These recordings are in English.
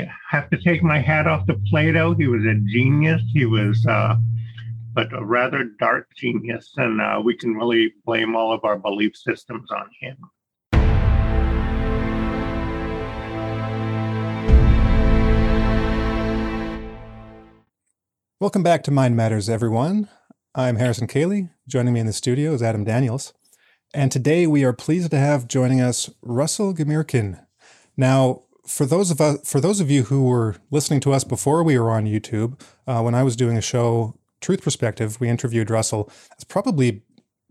I have to take my hat off to Plato. He was a genius. He was, uh, but a rather dark genius, and uh, we can really blame all of our belief systems on him. Welcome back to Mind Matters, everyone. I'm Harrison Koehli. Joining me in the studio is Adam Daniels. And today we are pleased to have joining us Russell Gmirkin. Now, for those of us, for those of you who were listening to us before we were on YouTube, uh, when I was doing a show, Truth Perspective, we interviewed Russell. It's probably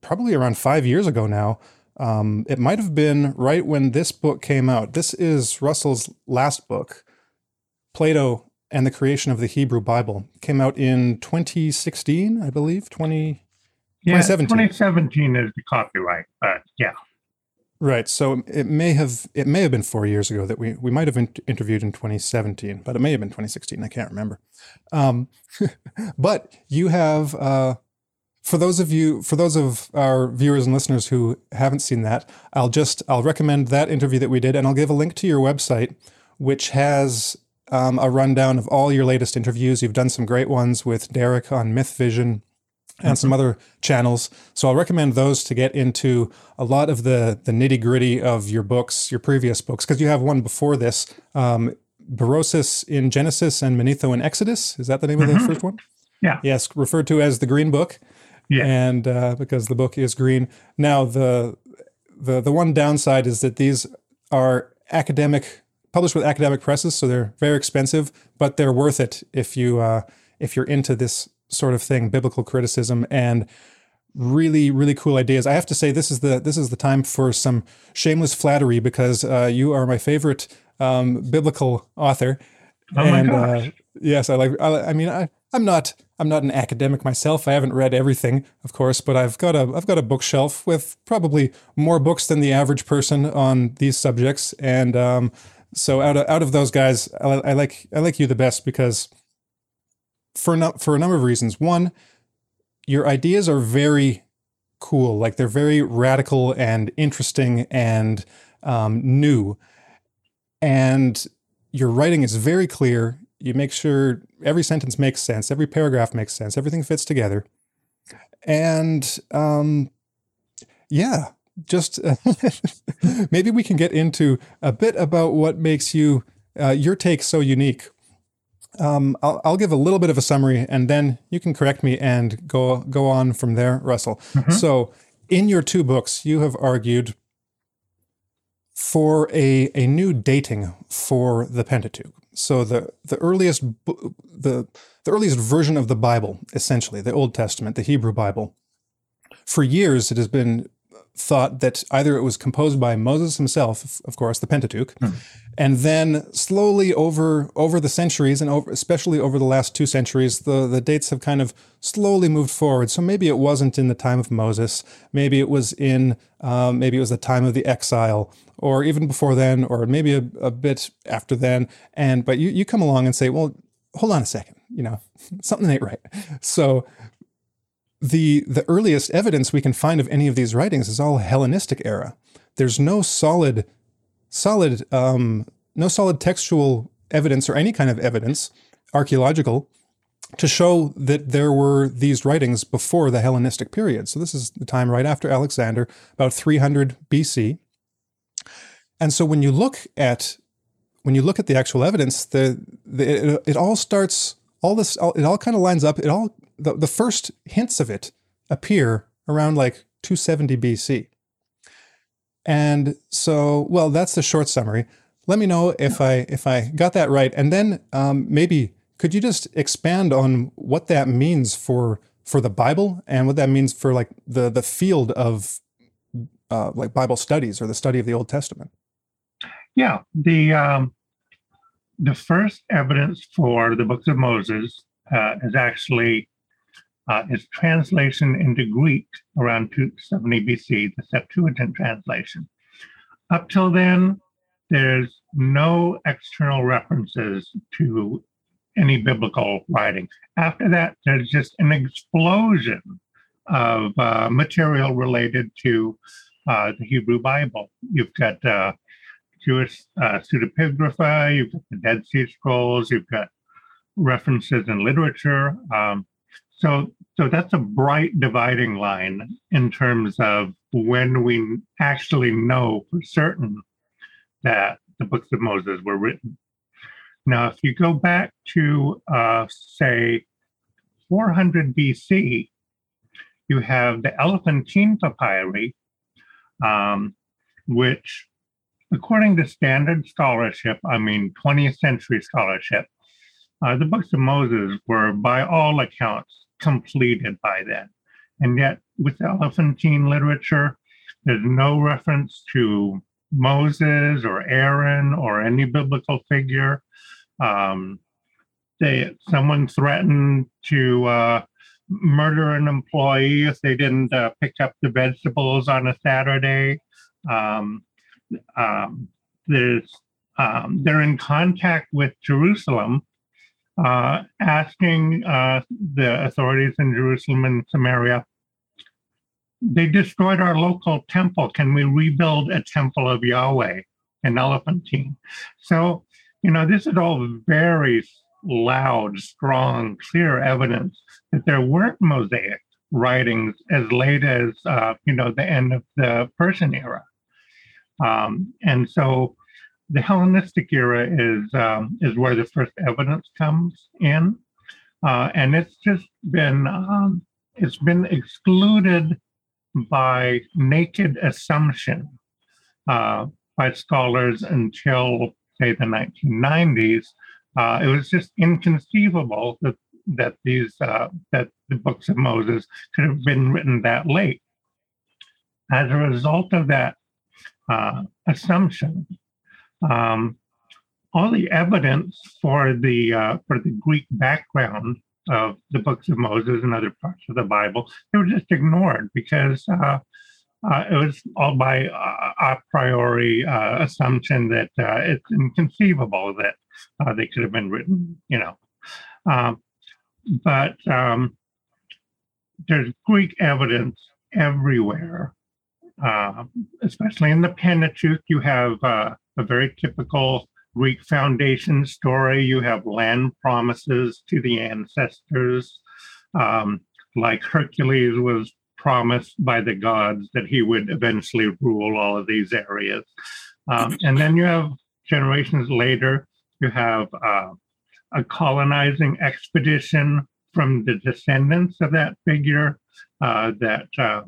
probably around five years ago now. Um, it might have been right when this book came out. This is Russell's last book, Plato and the Creation of the Hebrew Bible. It came out in 2016, I believe. 20, yeah, 2017. 2017 is the copyright, but yeah. Right. So it may have it may have been four years ago that we we might have in- interviewed in 2017, but it may have been 2016. I can't remember. Um, but you have uh, for those of you for those of our viewers and listeners who haven't seen that, I'll just I'll recommend that interview that we did, and I'll give a link to your website, which has um, a rundown of all your latest interviews. You've done some great ones with Derek on Myth Vision and some other channels. So I'll recommend those to get into a lot of the the nitty gritty of your books, your previous books, because you have one before this, um, Berossus in Genesis and Manetho in Exodus. Is that the name mm-hmm. of the mm-hmm. first one? Yeah. Yes, referred to as the Green Book. Yeah. And uh, because the book is green. Now the the the one downside is that these are academic published with academic presses, so they're very expensive, but they're worth it if you uh, if you're into this sort of thing, biblical criticism and really really cool ideas. I have to say this is the this is the time for some shameless flattery because uh, you are my favorite um, biblical author. Oh and uh, yes, I like. I, I mean, I, I'm not I'm not an academic myself. I haven't read everything, of course, but I've got a I've got a bookshelf with probably more books than the average person on these subjects. And um, so out of out of those guys, I, I like I like you the best because for no, for a number of reasons. One, your ideas are very cool, like they're very radical and interesting and um, new, and your writing is very clear. You make sure every sentence makes sense, every paragraph makes sense, everything fits together, and um, yeah, just maybe we can get into a bit about what makes you uh, your take so unique um, I'll, I'll, give a little bit of a summary, and then you can correct me and go go on from there, Russell. Mm-hmm. So, in your two books, you have argued for a a new dating for the Pentateuch. So the the earliest the the earliest version of the Bible, essentially the Old Testament, the Hebrew Bible. For years, it has been thought that either it was composed by Moses himself, of course, the Pentateuch, hmm. and then slowly over over the centuries and over, especially over the last two centuries, the the dates have kind of slowly moved forward. So maybe it wasn't in the time of Moses, maybe it was in um, maybe it was the time of the exile, or even before then, or maybe a, a bit after then. And but you you come along and say, well, hold on a second, you know, something ain't right. So the the earliest evidence we can find of any of these writings is all Hellenistic era. There's no solid solid um, no solid textual evidence or any kind of evidence archaeological to show that there were these writings before the Hellenistic period. So this is the time right after Alexander, about 300 BC. And so when you look at when you look at the actual evidence, the, the it, it all starts all this it all kind of lines up. It all the, the first hints of it appear around like 270 BC. And so, well, that's the short summary. Let me know if I if I got that right, and then um, maybe could you just expand on what that means for for the Bible and what that means for like the the field of uh, like Bible studies or the study of the Old Testament? Yeah, the um, the first evidence for the books of Moses uh, is actually uh, its translation into Greek around 270 BC, the Septuagint translation. Up till then, there's no external references to any biblical writing. After that, there's just an explosion of uh, material related to uh, the Hebrew Bible. You've got uh, Jewish uh, pseudepigrapha, you've got the Dead Sea Scrolls, you've got references in literature. Um, so, so that's a bright dividing line in terms of when we actually know for certain that the books of Moses were written. Now, if you go back to, uh, say, 400 BC, you have the Elephantine papyri, um, which, according to standard scholarship, I mean 20th century scholarship, uh, the books of Moses were, by all accounts, completed by then. And yet, with Elephantine literature, there's no reference to Moses or Aaron or any biblical figure. Um, they, someone threatened to uh, murder an employee if they didn't uh, pick up the vegetables on a Saturday. Um, um, there's, um, they're in contact with Jerusalem, uh, asking uh, the authorities in Jerusalem and Samaria, they destroyed our local temple. Can we rebuild a temple of Yahweh in Elephantine? So, you know, this is all very loud, strong, clear evidence that there weren't Mosaic writings as late as uh, you know the end of the Persian era, um, and so the Hellenistic era is um, is where the first evidence comes in, uh, and it's just been um, it's been excluded by naked assumption uh, by scholars until say the 1990s uh, it was just inconceivable that that these uh, that the books of Moses could have been written that late. As a result of that uh, assumption, um, all the evidence for the uh, for the Greek background of the books of Moses and other parts of the Bible they were just ignored because uh, uh, it was all by uh, a priori uh, assumption that it's inconceivable that they could have been written, you know. Um, but um, there's Greek evidence everywhere, uh, especially in the Pentateuch. You have a very typical Greek foundation story. You have land promises to the ancestors. Um, like Hercules was promised by the gods that he would eventually rule all of these areas. Um, and then you have generations later, you have uh, a colonizing expedition from the descendants of that figure uh, that uh,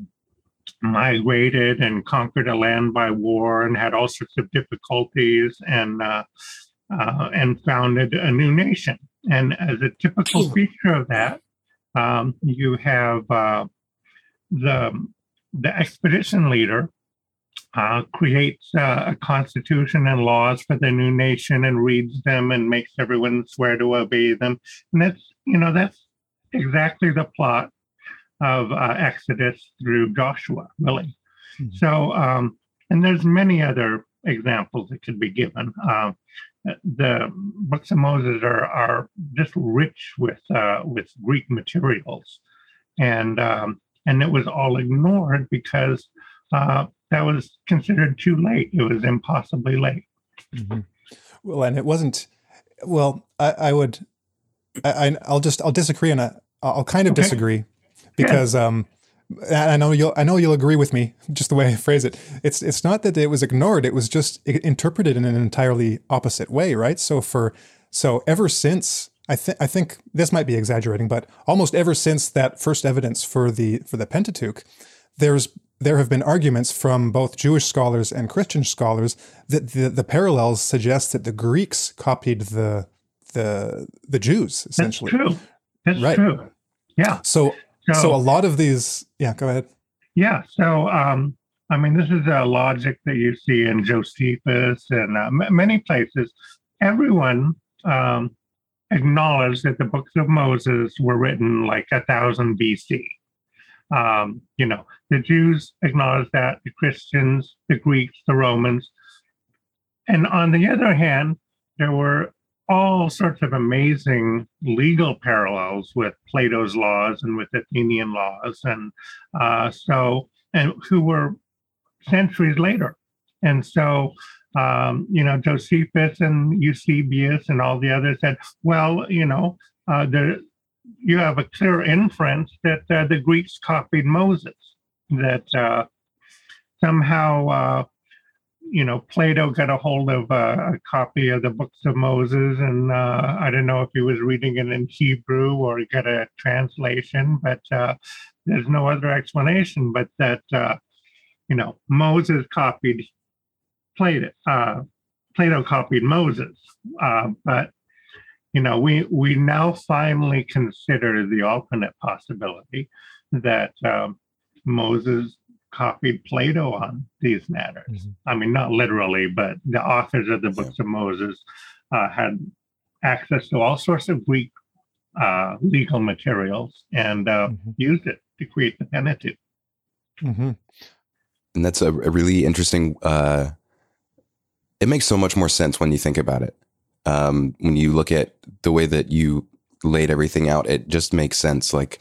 migrated and conquered a land by war and had all sorts of difficulties and uh, uh, and founded a new nation. And as a typical feature of that, um, you have uh, the the expedition leader uh, creates uh, a constitution and laws for the new nation and reads them and makes everyone swear to obey them. And that's you know that's exactly the plot of uh, Exodus through Joshua, really. Mm-hmm. So um, and there's many other examples that could be given. Um, the books of Moses are are just rich with uh, with Greek materials, and um, and it was all ignored because uh, that was considered too late. It was impossibly late. Mm-hmm. Well, and it wasn't. Well, I, I would. I, will just I'll disagree and I'll kind of okay. disagree because um, I know you'll I know you'll agree with me just the way I phrase it. It's it's not that it was ignored; it was just interpreted in an entirely opposite way, right? So for so ever since I think I think this might be exaggerating, but almost ever since that first evidence for the for the Pentateuch, there's there have been arguments from both Jewish scholars and Christian scholars that the, the parallels suggest that the Greeks copied the the the Jews essentially. That's true. That's right. true. Yeah. So, so, so a lot of these. Yeah. Go ahead. Yeah. So um, I mean, this is a logic that you see in Josephus and uh, m- many places. Everyone um, acknowledged that the books of Moses were written like a thousand BC. Um, you know, the Jews acknowledged that, the Christians, the Greeks, the Romans. And on the other hand, there were all sorts of amazing legal parallels with Plato's laws and with Athenian laws, and uh, so and who were centuries later. And so um, you know, Josephus and Eusebius and all the others said, well, you know, uh, you have a clear inference that uh, the Greeks copied Moses, that uh, somehow, uh, you know, Plato got a hold of a, a, copy of the books of Moses, and uh, I don't know if he was reading it in Hebrew or he got a translation, but uh, there's no other explanation but that, you know, Moses copied Plato. Uh Plato copied Moses, but you know, we we now finally consider the alternate possibility that um, Moses copied Plato on these matters. Mm-hmm. I mean, not literally, but the authors of the books yeah. of Moses uh, had access to all sorts of Greek uh, legal materials and uh, mm-hmm. used it to create the Pentateuch. Mm-hmm. And that's a, a really interesting. Uh, it makes so much more sense when you think about it um, when you look at the way that you laid everything out, it just makes sense. Like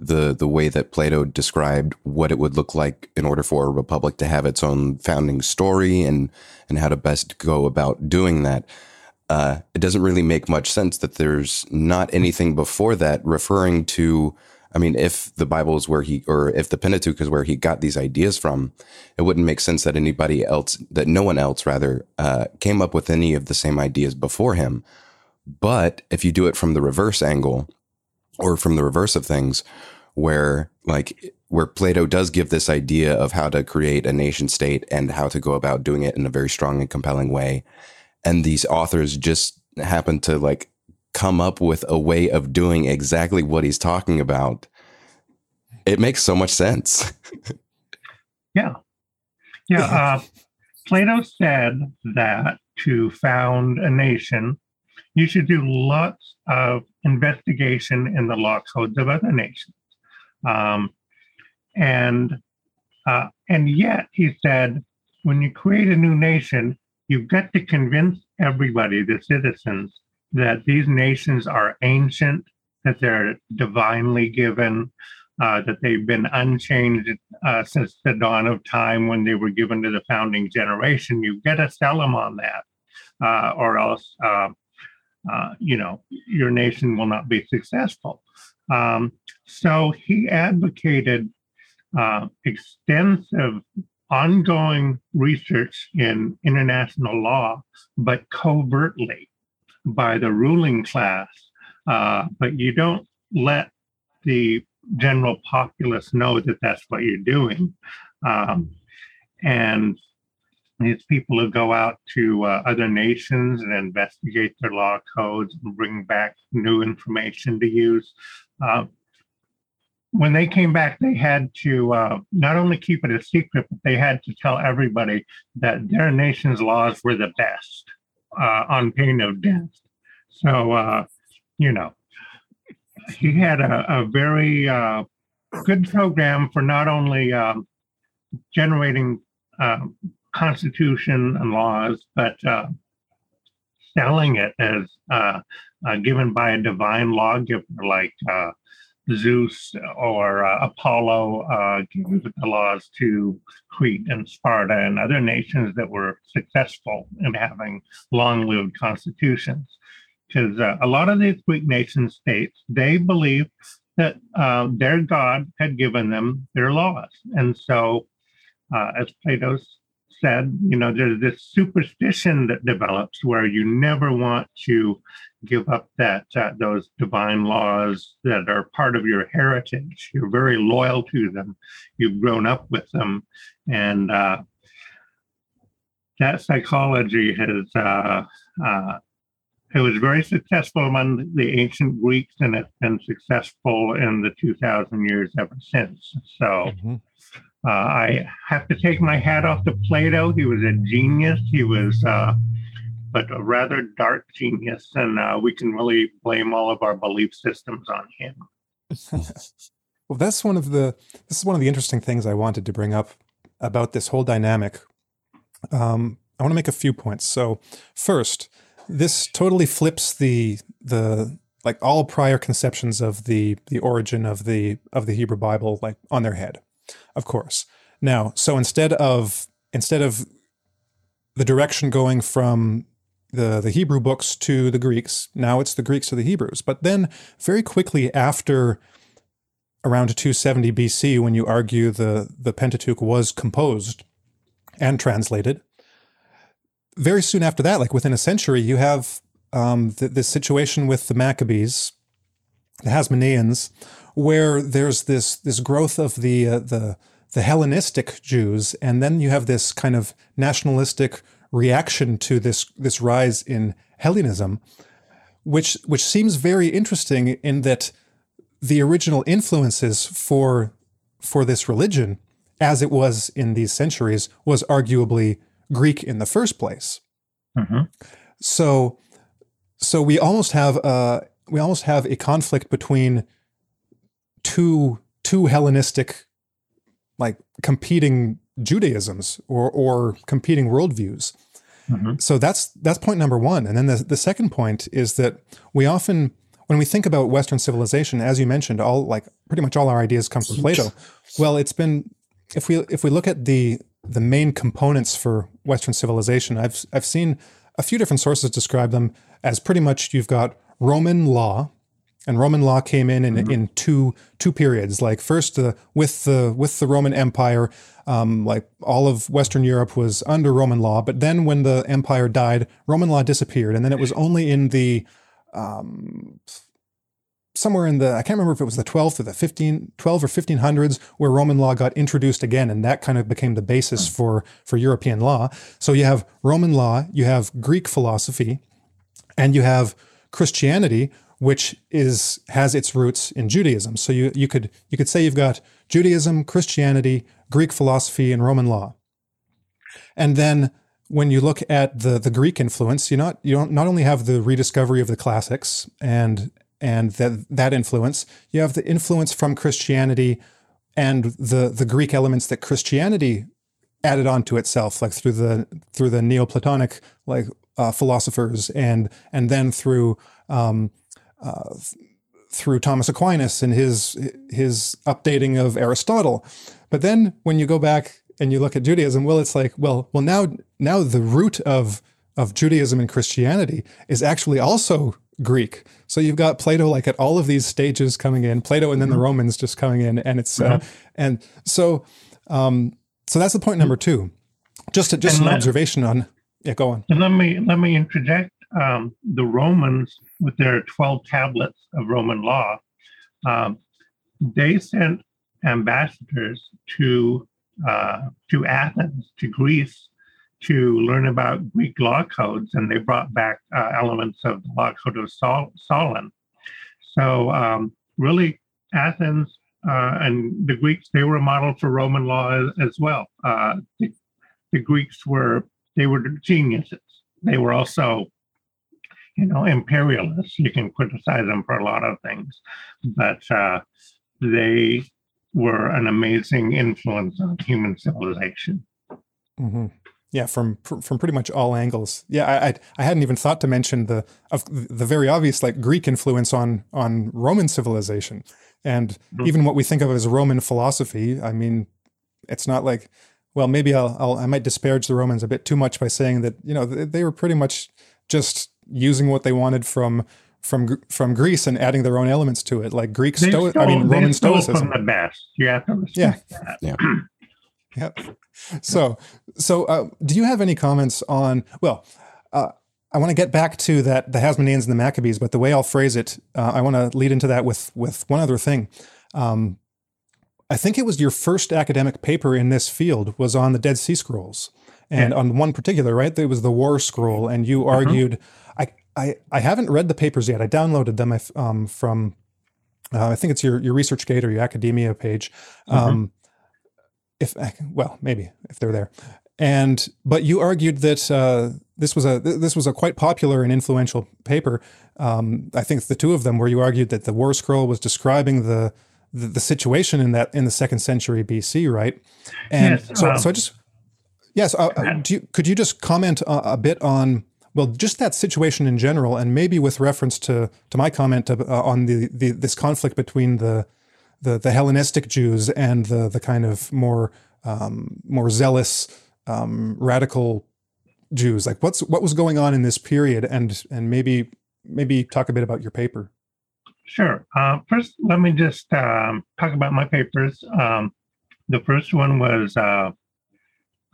the the way that Plato described what it would look like in order for a republic to have its own founding story and and how to best go about doing that. Uh, it doesn't really make much sense that there's not anything before that referring to I mean, if the Bible is where he, or if the Pentateuch is where he got these ideas from, it wouldn't make sense that anybody else, that no one else rather, uh, came up with any of the same ideas before him. But if you do it from the reverse angle, or from the reverse of things, where like where Plato does give this idea of how to create a nation state and how to go about doing it in a very strong and compelling way, and these authors just happen to like come up with a way of doing exactly what he's talking about, it makes so much sense. yeah. Yeah. Uh, Plato said that to found a nation, you should do lots of investigation in the law codes of other nations. Um, and uh, and yet, he said, when you create a new nation, you've got to convince everybody, the citizens, that these nations are ancient, that they're divinely given, uh, that they've been unchanged uh, since the dawn of time when they were given to the founding generation. You've got to sell them on that, uh, or else, uh, you know, your nation will not be successful. Um, so he advocated uh, extensive ongoing research in international law, but covertly by the ruling class, uh, but you don't let the general populace know that that's what you're doing. Um, and these people who go out to uh, other nations and investigate their law codes and bring back new information to use. Uh, when they came back, they had to uh, not only keep it a secret, but they had to tell everybody that their nation's laws were the best uh, on pain of death. So, uh, you know, he had a, a very uh, good program for not only um, generating uh, constitution and laws, but uh, selling it as uh, uh, given by a divine lawgiver like Zeus or uh, Apollo uh, gave the laws to Crete and Sparta and other nations that were successful in having long lived constitutions. Because uh, a lot of these Greek nation states, they believed that uh, their God had given them their laws. And so, uh, as Plato's said, you know, there's this superstition that develops where you never want to give up that uh, those divine laws that are part of your heritage. You're very loyal to them. You've grown up with them, and uh, that psychology has. Uh, uh it was very successful among the ancient Greeks, and it's been successful in the 2,000 years ever since. So, mm-hmm. Uh, I have to take my hat off to Plato. He was a genius. He was, uh, but a rather dark genius, and uh, we can really blame all of our belief systems on him. well, that's one of the. This is one of the interesting things I wanted to bring up about this whole dynamic. Um, I want to make a few points. So, first, this totally flips the the like all prior conceptions of the the origin of the of the Hebrew Bible like on their head of course. Now, so instead of instead of the direction going from the the Hebrew books to the Greeks. Now it's the Greeks to the Hebrews. But then very quickly after around 270 BC, when you argue the the Pentateuch was composed and translated, very soon after that, like within a century, you have um, the, the situation with the Maccabees, the Hasmoneans, where there's this this growth of the uh, the the Hellenistic Jews, and then you have this kind of nationalistic reaction to this this rise in Hellenism, which which seems very interesting in that the original influences for for this religion, as it was in these centuries, was arguably Greek in the first place. Mm-hmm. So so we almost have a we almost have a conflict between two two Hellenistic like competing Judaisms or or competing worldviews. Mm-hmm. So that's that's point number one. And then the the second point is that we often when we think about Western civilization, as you mentioned, all like pretty much all our ideas come from Plato. Well, it's been if we if we look at the the main components for Western civilization, I've I've seen a few different sources describe them as pretty much you've got Roman law, and Roman law came in in, Mm-hmm. in two two periods. Like first, uh, with the with the Roman Empire, um, like all of Western Europe was under Roman law. But then, when the empire died, Roman law disappeared, and then it was only in the um, somewhere in the I can't remember if it was the 12th or the 15 12 or 1500s where Roman law got introduced again and that kind of became the basis for for European law. So you have Roman law, you have Greek philosophy, and you have Christianity which is has its roots in Judaism. So you you could you could say you've got Judaism, Christianity, Greek philosophy and Roman law. And then when you look at the the Greek influence, you not you don't not only have the rediscovery of the classics and and that that influence, you have the influence from Christianity and the the Greek elements that Christianity added onto itself, like through the through the Neoplatonic like uh, philosophers and and then through um, uh, through Thomas Aquinas and his his updating of Aristotle. But then when you go back and you look at Judaism, well, it's like, well, well now now the root of of Judaism and Christianity is actually also Greek. So you've got Plato like at all of these stages coming in, Plato and then the Romans just coming in, and it's uh, and so um, so that's the point number two. Just a, just And an let- observation on yeah, go on. Let me let me interject. Um, the Romans, with their twelve tablets of Roman law, um, they sent ambassadors to uh, to Athens, to Greece, to learn about Greek law codes, and they brought back uh, elements of the law code of Sol- Solon. So um, really, Athens uh, and the Greeks they were a model for Roman law as, as well. Uh, the, the Greeks were they were geniuses. They were also, you know, imperialists. You can criticize them for a lot of things, but uh, they were an amazing influence on human civilization. hmm Yeah, from from pretty much all angles. Yeah, I, I I hadn't even thought to mention the of the very obvious like Greek influence on on Roman civilization, and Mhm. even what we think of as Roman philosophy. I mean, it's not like well, maybe I'll, I'll I might disparage the Romans a bit too much by saying that you know they, they were pretty much just using what they wanted from from from Greece and adding their own elements to it, like Greek They Sto- I mean Roman Stoicism. from the best. You have to respect that. Yep. So, so uh, do you have any comments on? Well, uh, I want to get back to that the Hasmoneans and the Maccabees, but the way I'll phrase it, uh, I want to lead into that with with one other thing. Um, I think it was your first academic paper in this field was on the Dead Sea Scrolls, and on one particular, right? There was the War Scroll, and you argued. I, I I haven't read the papers yet. I downloaded them um, from. Uh, I think it's your your ResearchGate or your academia page. Um, if well maybe if they're there and but you argued that uh, this was a this was a quite popular and influential paper um, i think the two of them where you argued that the war scroll was describing the the, the situation in that in the second century bc right and Yes, so um, so i just yes uh, uh, do you, could you just comment a, a bit on well just that situation in general and maybe with reference to to my comment uh, on the, the this conflict between the the, the Hellenistic Jews and the the kind of more um, more zealous um, radical Jews? Like, what's what was going on in this period, and and maybe maybe talk a bit about your paper. Sure. Uh, first, let me just um, talk about my papers. Um, the first one was uh,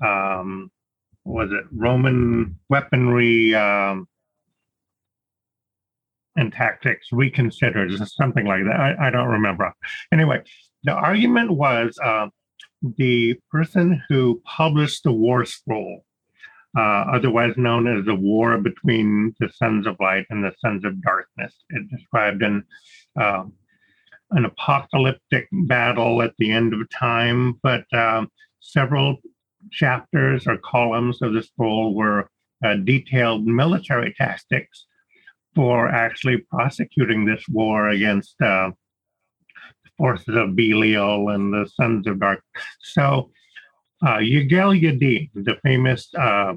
um, was it Roman weaponry um, and tactics reconsidered, something like that. I, I, don't remember. Anyway, the argument was uh, the person who published the War Scroll, uh, otherwise known as the War between the Sons of Light and the Sons of Darkness. It described an uh, an apocalyptic battle at the end of time, but um, several chapters or columns of the scroll were uh, detailed military tactics for actually prosecuting this war against uh, the forces of Belial and the Sons of Dark. So, uh, Yigal Yadin, the famous uh,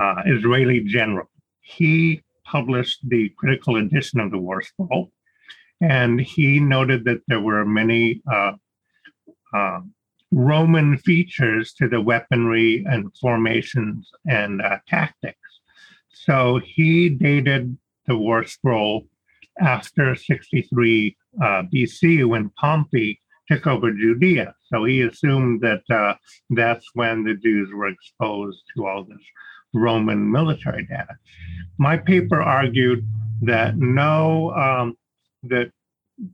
uh, Israeli general, he published the critical edition of the War Scroll, and he noted that there were many uh, Roman features to the weaponry and formations and uh, tactics. So he dated the War Scroll after 63 uh, BC when Pompey took over Judea. So he assumed that uh, that's when the Jews were exposed to all this Roman military data. My paper argued that no, um, that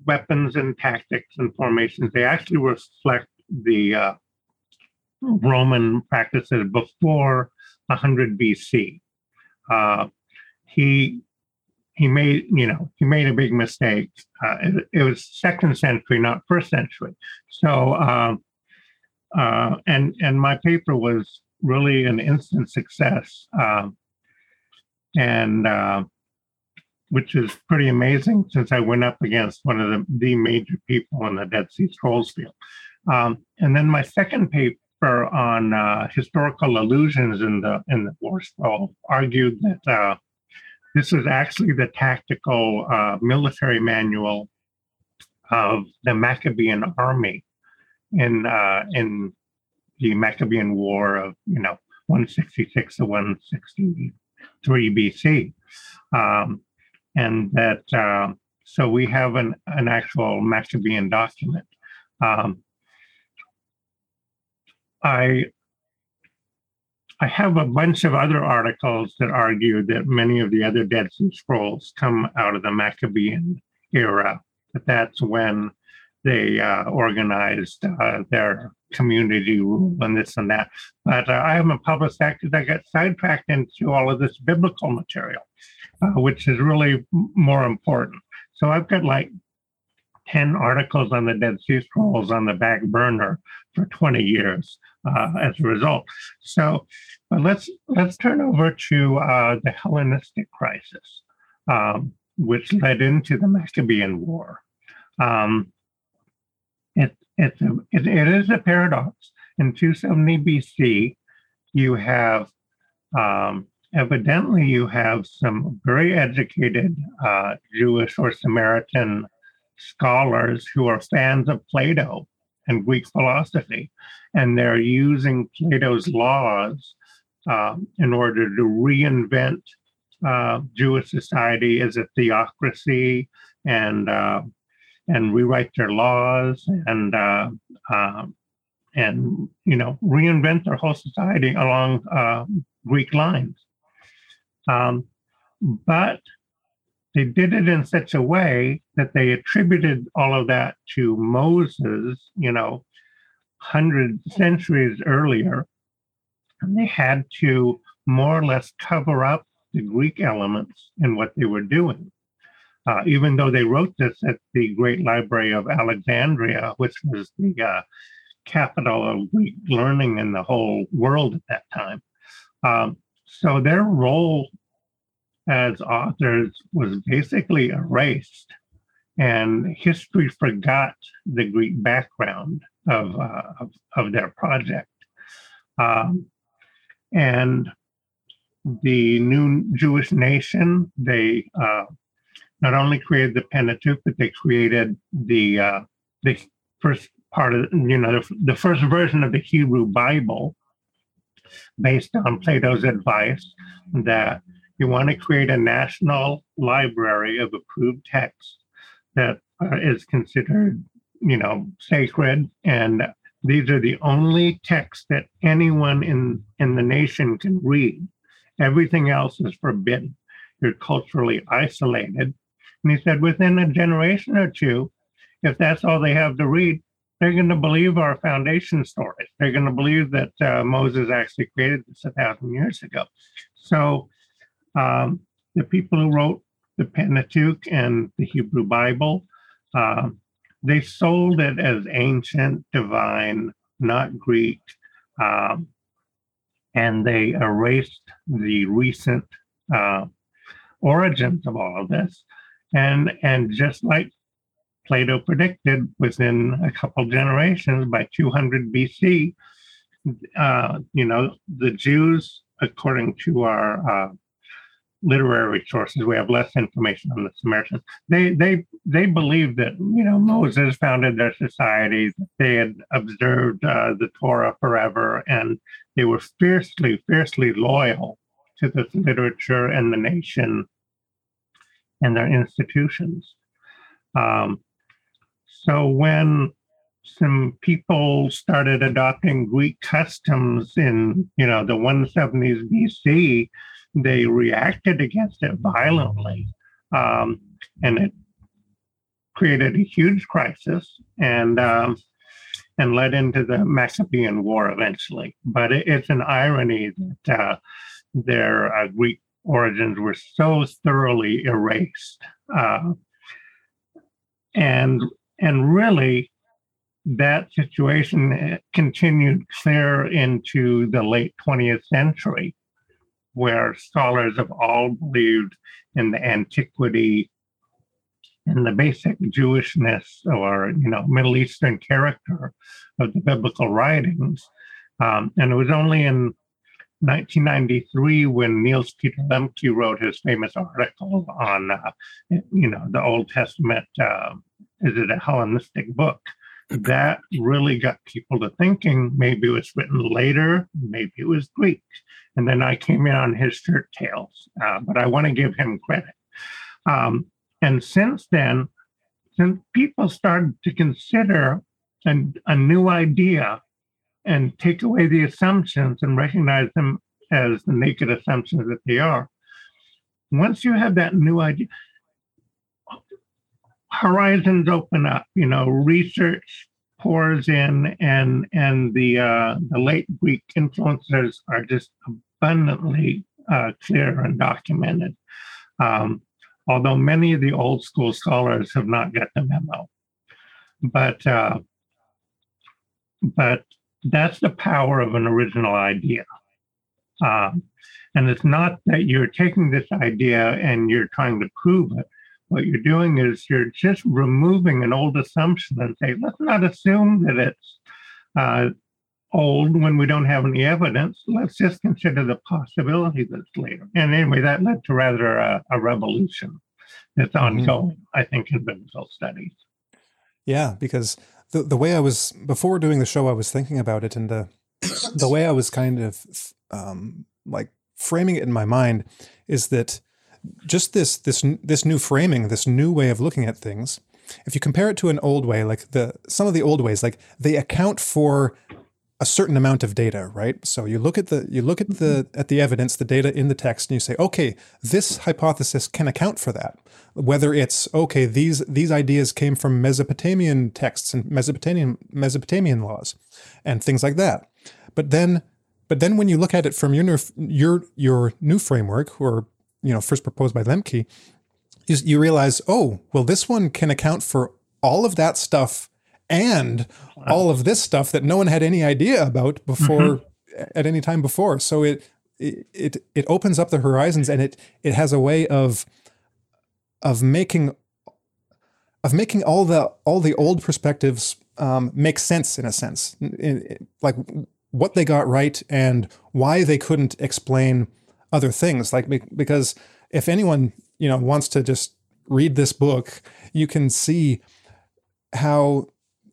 weapons and tactics and formations, they actually reflect the uh, Roman practices before 100 BC. Uh, he he made you know he made a big mistake. Uh, it, it, was second century, not first century. So um, uh, and and my paper was really an instant success, um, and uh, which is pretty amazing since I went up against one of the, the major people in the Dead Sea Scrolls field. Um, and then my second paper on uh, historical allusions in the in the War argued that uh, this is actually the tactical uh, military manual of the Maccabean army in uh, in the Maccabean War of you know 166 to 163 BC, um, and that uh, so we have an an actual Maccabean document. Um, I I have a bunch of other articles that argue that many of the other Dead Sea Scrolls come out of the Maccabean era. That that's when they uh, organized uh, their community rule and this and that. But uh, I haven't published that because I got sidetracked into all of this biblical material, uh, which is really more important. So I've got like 10 articles on the Dead Sea Scrolls on the back burner for 20 years uh, as a result. So but let's let's turn over to uh, the Hellenistic crisis, um, which led into the Maccabean War. Um, it, it's a, it, it is a paradox. In 270 BC, you have um, evidently you have some very educated uh, Jewish or Samaritan scholars who are fans of Plato and Greek philosophy, and they're using Plato's laws uh, in order to reinvent uh, Jewish society as a theocracy and uh, and rewrite their laws and uh, um, and you know reinvent their whole society along Greek lines. Um, but they did it in such a way that they attributed all of that to Moses, you know, hundred centuries earlier, and they had to more or less cover up the Greek elements in what they were doing. Uh, even though they wrote this at the Great Library of Alexandria, which was the uh, capital of Greek learning in the whole world at that time. Um, so their role as authors was basically erased, and history forgot the Greek background of, uh, of, of, their project. Um, and the new Jewish nation, they uh, not only created the Pentateuch, but they created the uh, the first part of you know the, the first version of the Hebrew Bible, based on Plato's advice that you want to create a national library of approved texts that uh, considered, you know, sacred and these are the only texts that anyone in, in the nation can read. Everything else is forbidden. You're culturally isolated. And he said, within a generation or two, if that's all they have to read, they're going to believe our foundation stories. They're going to believe that uh, Moses actually created this a thousand years ago. So um, the people who wrote the Pentateuch and the Hebrew Bible, uh, they sold it as ancient, divine, not Greek, um, and they erased the recent uh, origins of all of this. And and just like Plato predicted, within a couple generations, by 200 BC, uh, you know, the Jews, according to our uh, literary sources, we have less information on the Samaritans. They they they believed that you know Moses founded their society. They had observed uh, the Torah forever, and they were fiercely fiercely loyal to this literature and the nation and their institutions. Um, so when some people started adopting Greek customs in you know the 170s BC they reacted against it violently. Um, and it created a huge crisis and um, and led into the Maccabean War eventually. But it, it's an irony that uh, their uh, Greek origins were so thoroughly erased, uh, and and really that situation uh, continued clear into the late 20th century where scholars have all believed in the antiquity and the basic Jewishness or you know Middle Eastern character of the biblical writings. Um, and it was only in 1993 when Niels Peter Lemche wrote his famous article on uh, you know the Old Testament. Uh, is it a Hellenistic book? That really got people to thinking. Maybe it was written later. Maybe it was Greek. And then I came in on his shirt tails, uh, but I want to give him credit. Um, and since then, since people started to consider an, a new idea and take away the assumptions and recognize them as the naked assumptions that they are, once you have that new idea, horizons open up. You know, research pours in, and and the uh, the late Greek influences are just abundantly uh, clear and documented. Um, although many of the old school scholars have not got the memo, but uh, but that's the power of an original idea. Um, and it's not that you're taking this idea and you're trying to prove it what you're doing is you're just removing an old assumption and say, let's not assume that it's uh, old when we don't have any evidence. Let's just consider the possibility that's later. And anyway, that led to rather a, a revolution that's mm-hmm. ongoing, mm-hmm. I think, in biblical studies. Yeah, because the the way I was before doing the show, I was thinking about it, and the the way I was kind of um, like framing it in my mind is that just this this this new framing, this new way of looking at things, if you compare it to an old way, like the some of the old ways, like they account for a certain amount of data, right? So you look at the you look at the mm-hmm. at the evidence, the data in the text, and you say, okay, this hypothesis can account for that. Whether it's okay, these these ideas came from Mesopotamian texts and Mesopotamian Mesopotamian laws, and things like that. But then, but then when you look at it from your your your new framework, or you know first proposed by Lemche, you, you realize, oh, well, this one can account for all of that stuff and wow. all of this stuff that no one had any idea about before mm-hmm. at any time before. So it it it opens up the horizons and it it has a way of of making of making all the all the old perspectives um, make sense in a sense, in, in, like what they got right and why they couldn't explain other things like because if anyone you know wants to just read this book you can see how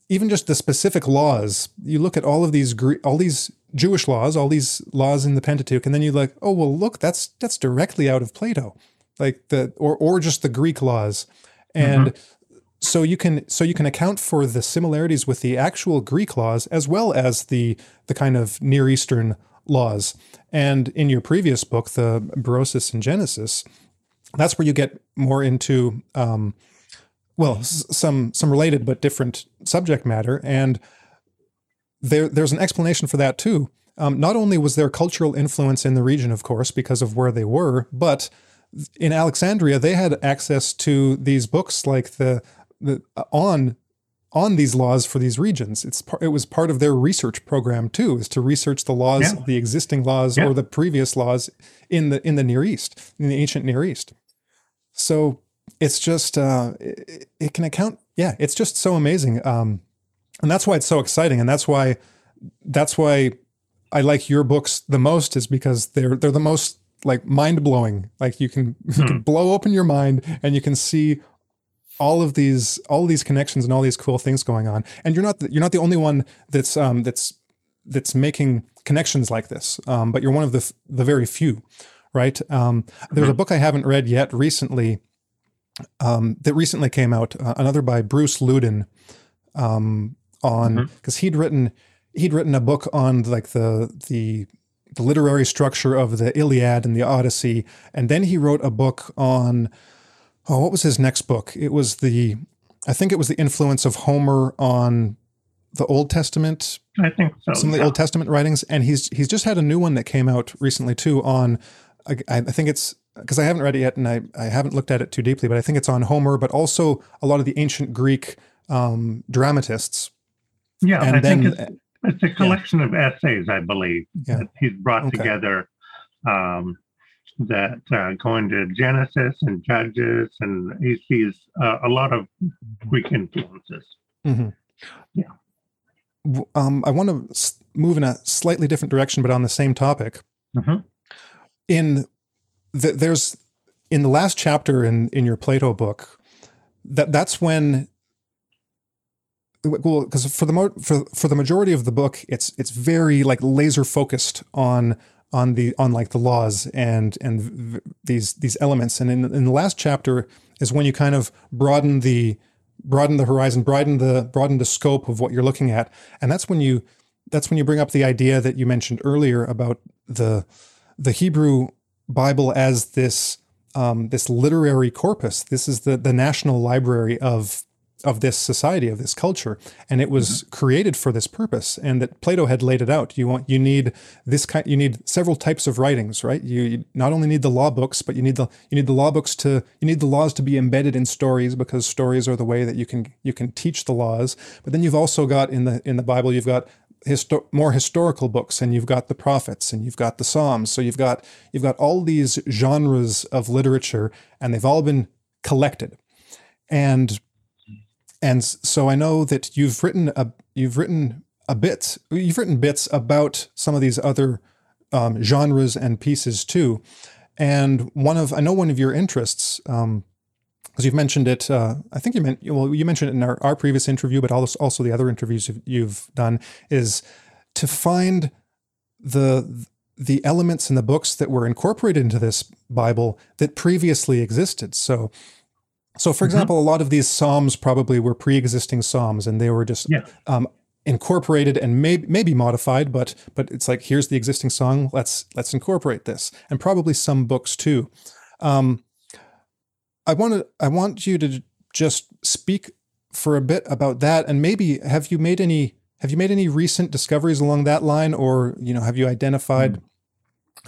even just the specific laws, you look at all of these all these Jewish laws, all these laws in the Pentateuch, and then you're like, oh well, look, that's that's directly out of Plato, like the or or just the Greek laws, and mm-hmm. so you can so you can account for the similarities with the actual Greek laws as well as the the kind of Near Eastern laws. And in your previous book, the Berossus and Genesis, that's where you get more into um, well, some some related but different subject matter, and there there's an explanation for that too. Um, not only was there cultural influence in the region, of course, because of where they were, but in Alexandria they had access to these books like the the uh, on on these laws for these regions. It's par- it was part of their research program too, is to research the laws, yeah. the existing laws yeah. or the previous laws in the in the Near East, in the ancient Near East. So it's just uh, it, it, can account. Yeah, it's just so amazing, um, and that's why it's so exciting, and that's why that's why I like your books the most is because they're they're the most like mind blowing. Like you can you can hmm. blow open your mind and you can see all of these all of these connections and all these cool things going on. And you're not the, you're not the only one that's um, that's that's making connections like this, um, but you're one of the the very few, right? Um, there's a hmm. book I haven't read yet recently um, that recently came out, uh, another by Bruce Louden, um, on because mm-hmm. he'd written he'd written a book on like the the the literary structure of the Iliad and the Odyssey, and then he wrote a book on oh, what was his next book? It was the I think it was the influence of Homer on the Old Testament. I think so. Some of the yeah. Old Testament writings, and he's he's just had a new one that came out recently too on. I, I think it's because I haven't read it yet and I, I haven't looked at it too deeply, but I think it's on Homer, but also a lot of the ancient Greek um, dramatists. Yeah, and I then, think it's, it's a collection yeah. of essays, I believe, yeah. that he's brought okay. together um, that uh, go into Genesis and Judges, and he sees uh, a lot of Greek influences. Mm-hmm. Yeah. Um, I want to move in a slightly different direction, but on the same topic. Mm-hmm. In th- there's in the last chapter in in your Plato book that that's when well because for the mo- for for the majority of the book it's it's very like laser focused on on the on like the laws and and v- these these elements and in, in the last chapter is when you kind of broaden the broaden the horizon broaden the broaden the scope of what you're looking at and that's when you that's when you bring up the idea that you mentioned earlier about the the Hebrew Bible as this um, this literary corpus. This is the the national library of of this society of this culture, and it was mm-hmm. created for this purpose. And that Plato had laid it out. You want you need this kind. You need several types of writings, right? You, you not only need the law books, but you need the you need the law books to you need the laws to be embedded in stories because stories are the way that you can you can teach the laws. But then you've also got in the in the Bible you've got histo- more historical books and you've got the prophets and you've got the psalms so you've got you've got all these genres of literature and they've all been collected and and so i know that you've written a you've written a bit you've written bits about some of these other um, genres and pieces too and one of i know one of your interests um, you've mentioned it. Uh, I think you meant well, you mentioned it in our, our previous interview, but also, also the other interviews you've, you've done is to find the the elements in the books that were incorporated into this Bible that previously existed. So, so for mm-hmm. example, a lot of these psalms probably were pre-existing psalms, and they were just yeah. um, incorporated and may, maybe modified. But but it's like here's the existing song. Let's let's incorporate this, and probably some books too. Um, I want I want you to just speak for a bit about that and maybe have you made any have you made any recent discoveries along that line or you know have you identified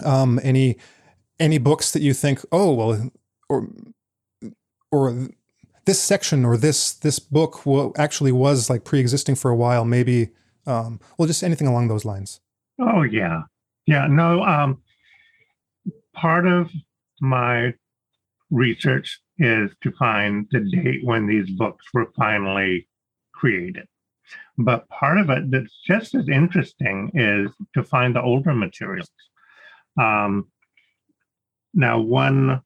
mm. um, any any books that you think oh well or or this section or this this book will actually was like pre-existing for a while maybe um, well just anything along those lines oh yeah yeah no um part of my research is to find the date when these books were finally created. But part of it that's just as interesting is to find the older materials. Um, now, one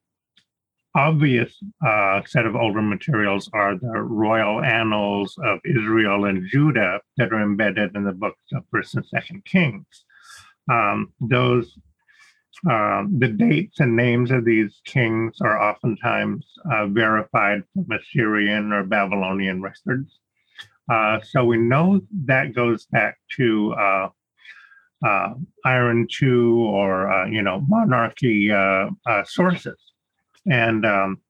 obvious uh, set of older materials are the royal annals of Israel and Judah that are embedded in the books of First and Second Kings. Um, those uh, the dates and names of these kings are oftentimes uh, verified from Assyrian or Babylonian records. Uh, so we know that goes back to uh, uh, Iron II or you know monarchy sources and um,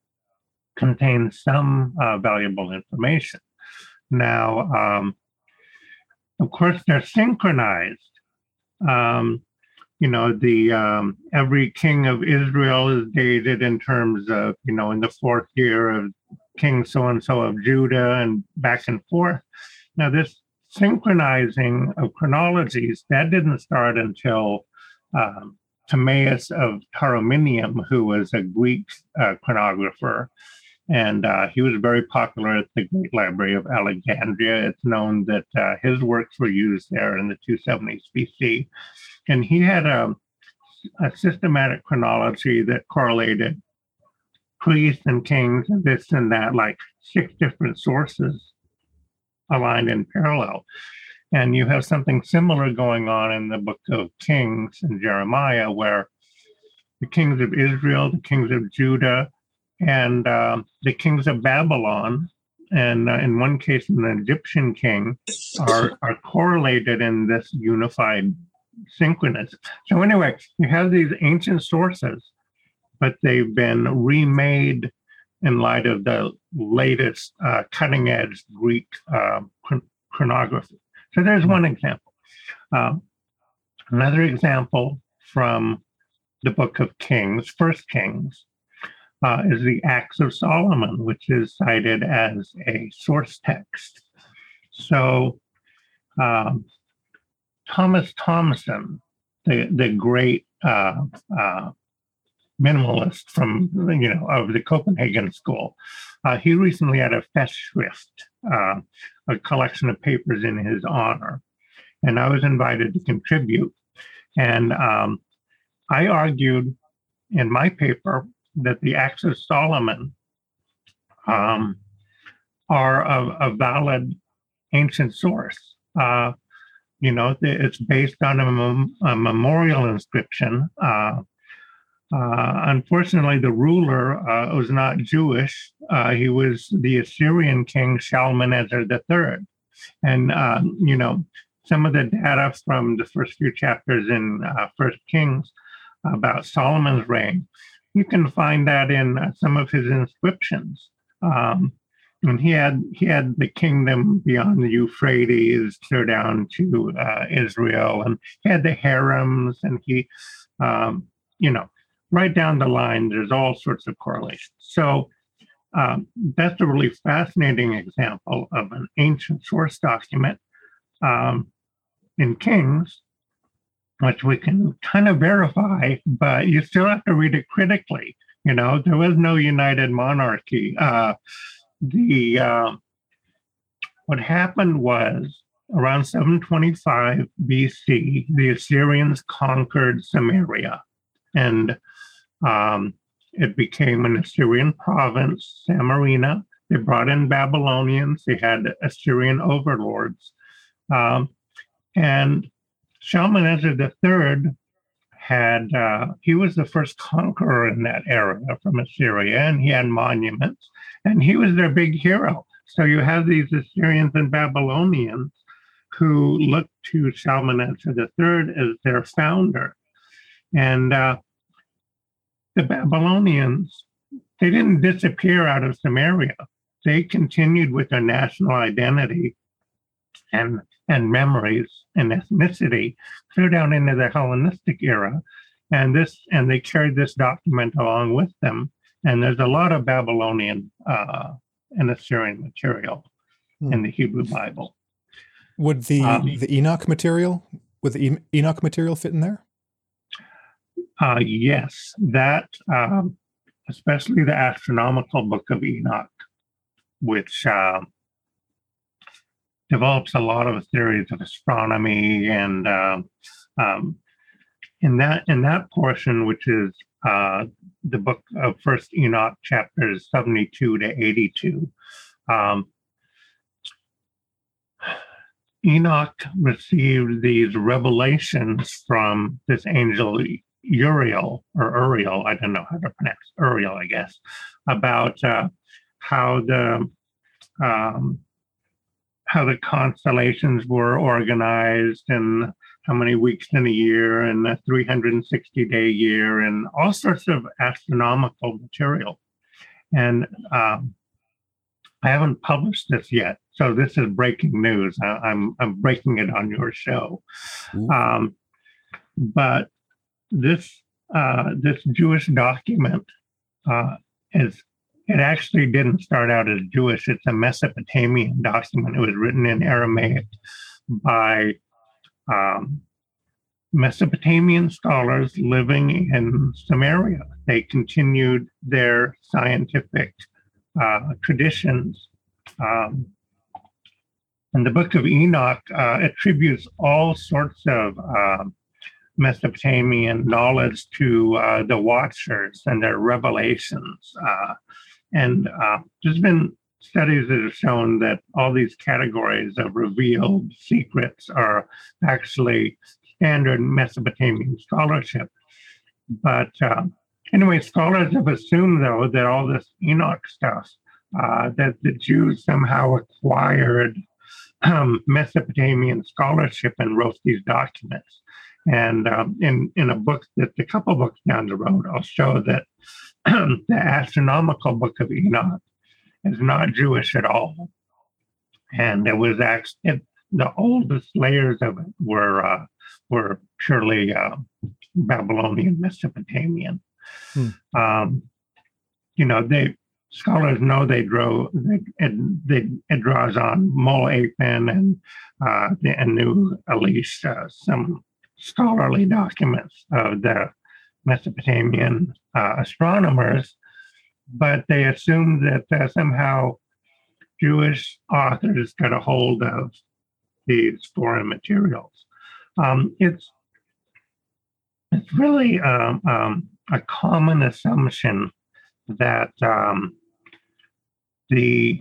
contains some valuable information. Now, um, of course, they're synchronized. Um, you know the um, every king of israel is dated in terms of you know in the fourth year of king so and so of judah and back and forth now this synchronizing of chronologies that didn't start until um, timaeus of tauromenium who was a greek uh, chronographer and uh, he was very popular at the Great Library of Alexandria. It's known that uh, his works were used there in the 270s BC. And he had a, a systematic chronology that correlated priests and kings and this and that, like six different sources aligned in parallel. And you have something similar going on in the book of Kings and Jeremiah, where the kings of Israel, the kings of Judah, and uh, the kings of Babylon, and uh, in one case, an Egyptian king, are, are correlated in this unified synchronous. So, anyway, you have these ancient sources, but they've been remade in light of the latest uh, cutting edge Greek uh, chronography. So, there's one example. Um, another example from the book of Kings, First Kings, uh, is the Acts of Solomon, which is cited as a source text. So, um, Thomas Thompson, the, the great uh, uh, minimalist from, you know, of the Copenhagen School, uh, he recently had a Festschrift, uh, a collection of papers in his honor. And I was invited to contribute. And um, I argued in my paper that the Acts of Solomon um, are a, a, valid ancient source. Uh, you know, it's based on a, mem- a memorial inscription. Uh, uh, unfortunately, the ruler uh, was not Jewish. Uh, he was the Assyrian king Shalmaneser III. And, uh, you know, some of the data from the first few chapters in uh, First Kings about Solomon's reign, you can find that in some of his inscriptions. Um, and he had he had the kingdom beyond the Euphrates clear down to uh, Israel, and he had the harems, and he, um, you know, right down the line. There's all sorts of correlations. So um, that's a really fascinating example of an ancient source document um, in Kings, which we can kind of verify, but you still have to read it critically. You know, there was no united monarchy. Uh, the uh, what happened was around 725 BC, the Assyrians conquered Samaria, and um, it became an Assyrian province, Samarina. They brought in Babylonians. They had Assyrian overlords, um, and Shalmaneser III had uh, he was the first conqueror in that area from Assyria, and he had monuments, and he was their big hero. So you have these Assyrians and Babylonians who look to Shalmaneser III as their founder, and uh, the Babylonians they didn't disappear out of Samaria; they continued with their national identity and and memories and ethnicity clear down into the Hellenistic era. And this and they carried this document along with them. And there's a lot of Babylonian uh, and Assyrian material hmm. in the Hebrew Bible. Would the um, the Enoch material would the Enoch material fit in there? Uh, yes, that um, especially the astronomical book of Enoch, which uh, develops a lot of theories of astronomy and uh, um, in that in that portion, which is uh, the book of First Enoch, chapters 72 to 82. Um, Enoch received these revelations from this angel Uriel or Uriel, I don't know how to pronounce Uriel, I guess, about uh, how the um, how the constellations were organized and how many weeks in a year and a 360 day year and all sorts of astronomical material. And um, I haven't published this yet, so this is breaking news. I, am I'm, I'm breaking it on your show. Um, but this uh, this Jewish document uh, is it actually didn't start out as Jewish. It's a Mesopotamian document. It was written in Aramaic by um, Mesopotamian scholars living in Samaria. They continued their scientific uh, traditions. Um, and the book of Enoch uh, attributes all sorts of uh, Mesopotamian knowledge to uh, the Watchers and their revelations. Uh, and uh, there's been studies that have shown that all these categories of revealed secrets are actually standard Mesopotamian scholarship. But uh, anyway, scholars have assumed, though, that all this Enoch stuff, uh, that the Jews somehow acquired um, Mesopotamian scholarship and wrote these documents. And um, in in a book that a couple books down the road, I'll show that the astronomical book of Enoch is not Jewish at all, and it was actually the oldest layers of it were uh, were purely uh, Babylonian Mesopotamian. Hmm. Um, you know, they scholars know they draw they, it, they, it draws on Mul Apin and uh, the Anu Elish, uh, some scholarly documents of the Mesopotamian uh, astronomers, but they assumed that uh, somehow Jewish authors got a hold of these foreign materials. Um, it's it's really um, um, a common assumption that um, the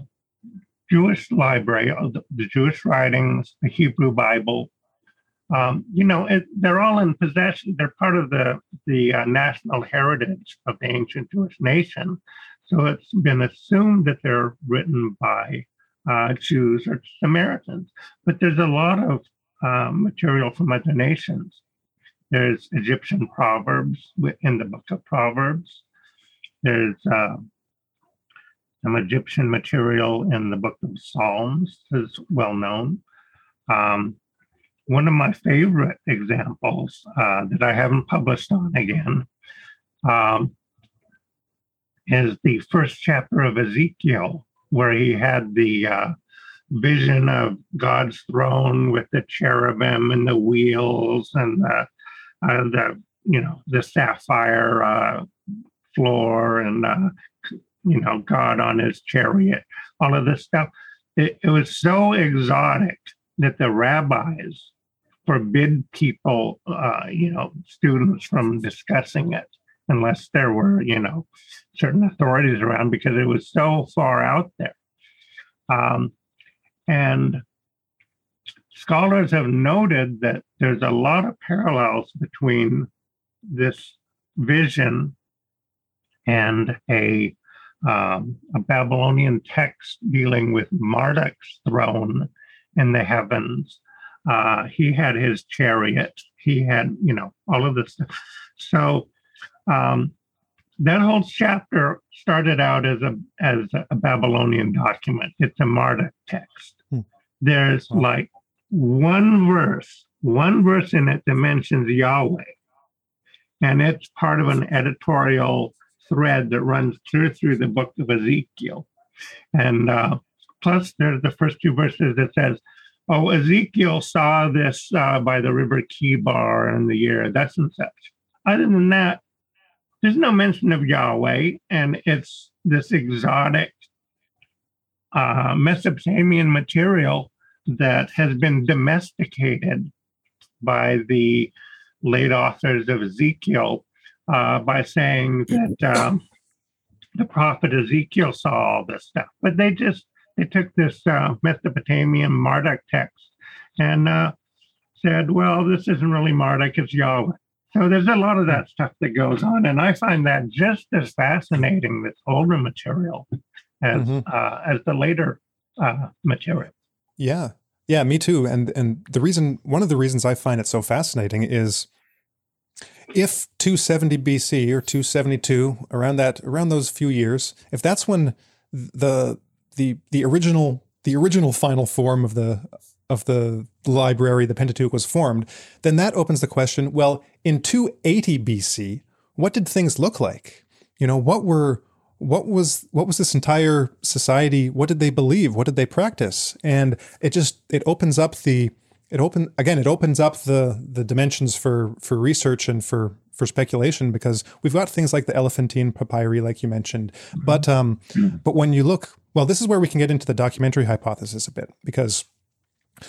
Jewish library, the, the Jewish writings, the Hebrew Bible, um, you know, it, they're all in possession. They're part of the the uh, national heritage of the ancient Jewish nation. So it's been assumed that they're written by uh, Jews or Samaritans. But there's a lot of um, material from other nations. There's Egyptian proverbs in the book of Proverbs. There's uh, some Egyptian material in the book of Psalms, is well known. Um, one of my favorite examples uh, that I haven't published on again um, is the first chapter of Ezekiel, where he had the uh, vision of God's throne with the cherubim and the wheels and the, uh, the you know the sapphire uh, floor and uh, you know God on his chariot, all of this stuff. It, it was so exotic that the rabbis forbid people, uh, you know, students from discussing it unless there were, you know, certain authorities around because it was so far out there. Um, and scholars have noted that there's a lot of parallels between this vision and a um, a Babylonian text dealing with Marduk's throne in the heavens uh, he had his chariot. He had, you know, all of this stuff. So um, that whole chapter started out as a as a Babylonian document. It's a Marduk text. Hmm. There's oh. like one verse, one verse in it that mentions Yahweh, and it's part of an editorial thread that runs clear through the book of Ezekiel. And uh, plus, there's the first two verses that says, oh, Ezekiel saw this uh, by the river Chebar in the year that's and such. Other than that, there's no mention of Yahweh, and it's this exotic uh, Mesopotamian material that has been domesticated by the late authors of Ezekiel uh, by saying that um, the prophet Ezekiel saw all this stuff, but they just they took this uh, Mesopotamian Marduk text and uh, said, "Well, this isn't really Marduk; it's Yahweh." So there's a lot of that stuff that goes on, and I find that just as fascinating this older material as Mhm. uh, as the later uh, material. Yeah. Yeah, me too. And and the reason one of the reasons I find it so fascinating is if 270 BC or 272 around that around those few years, if that's when the the the original the original final form of the of the library, the Pentateuch was formed, then that opens the question, well, in 280 BC, what did things look like? You know, what were what was what was this entire society what did they believe what did they practice and it just it opens up the it open again it opens up the the dimensions for for research and for for speculation because we've got things like the elephantine papyri like you mentioned but um but when you look well this is where we can get into the documentary hypothesis a bit because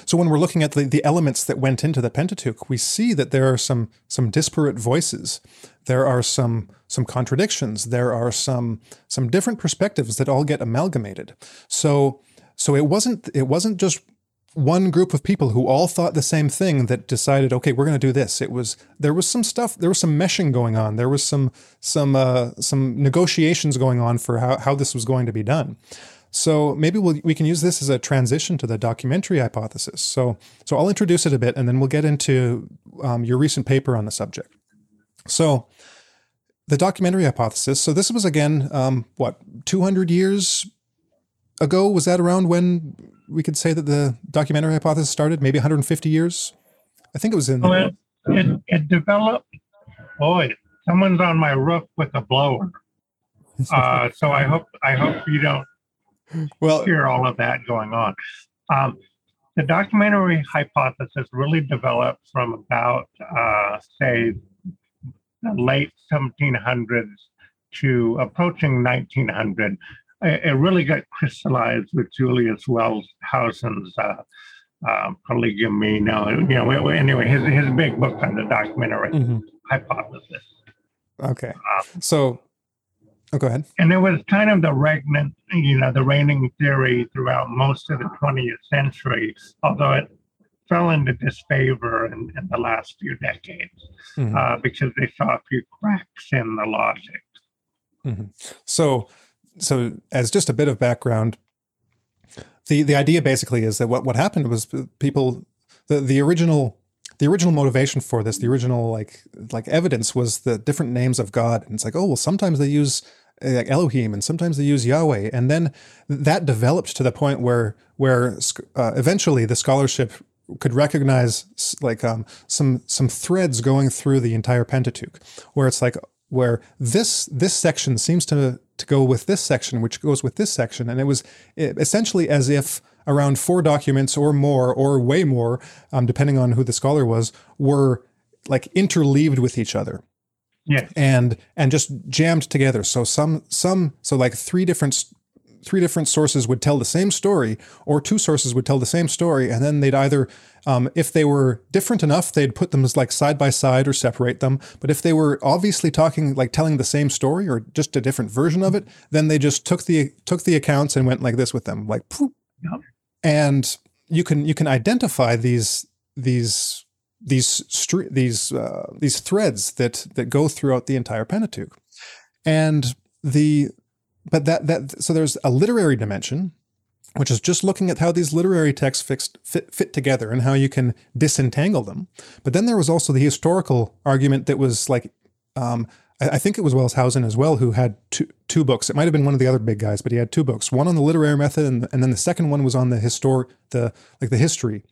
so when we're looking at the, the elements that went into the Pentateuch, we see that there are some some disparate voices. There are some some contradictions. There are some some different perspectives that all get amalgamated. So so it wasn't it wasn't just one group of people who all thought the same thing that decided, okay, we're going to do this. It was there was some stuff, there was some meshing going on. There was some some uh, some negotiations going on for how, how this was going to be done. So maybe we'll, we can use this as a transition to the documentary hypothesis. So, so I'll introduce it a bit, and then we'll get into um, your recent paper on the subject. So, the documentary hypothesis. So this was again, um, what, 200 years ago? Was that around when we could say that the documentary hypothesis started? Maybe 150 years? I think it was in. Well, it, it, it developed. Boy, someone's on my roof with a blower. Uh, so I hope I hope you don't well, hear all of that going on. Um, the documentary hypothesis really developed from about, uh, say, the late 1700s to approaching 1900. It, really got crystallized with Julius Wellhausen's uh, uh, Prolegomena. Now, you know, anyway, his, his big book on the documentary mhm. hypothesis. okay. So, oh, go ahead. and it was kind of the regnant, you know, the reigning theory throughout most of the 20th century, although it fell into disfavor in, in the last few decades Mhm. uh, because they saw a few cracks in the logic. So, so as just a bit of background, the the idea basically is that what what happened was people the the original the original motivation for this, the original like like evidence was the different names of God, and it's like oh well sometimes they use uh, like Elohim and sometimes they use Yahweh, and then that developed to the point where where uh, eventually the scholarship could recognize like um, some some threads going through the entire Pentateuch, where it's like where this this section seems to to go with this section, which goes with this section, and it was essentially as if around four documents or more or way more, um, depending on who the scholar was, were like interleaved with each other Yes. and and just jammed together. So some some so like three different three different sources would tell the same story, or two sources would tell the same story, and then they'd either um, if they were different enough, they'd put them as like side by side or separate them. But if they were obviously talking like telling the same story or just a different version of it, then they just took the took the accounts and went like this with them, like. poof. Yep. And you can you can identify these these these stre- these uh, these threads that that go throughout the entire Pentateuch, and the but that that so there's a literary dimension, which is just looking at how these literary texts fixed, fit fit together and how you can disentangle them. But then there was also the historical argument that was like. Um, I I think it was Wellhausen as well who had two two books. It might have been one of the other big guys, but he had two books. One on the literary method, and, and then the second one was on the histor the like the history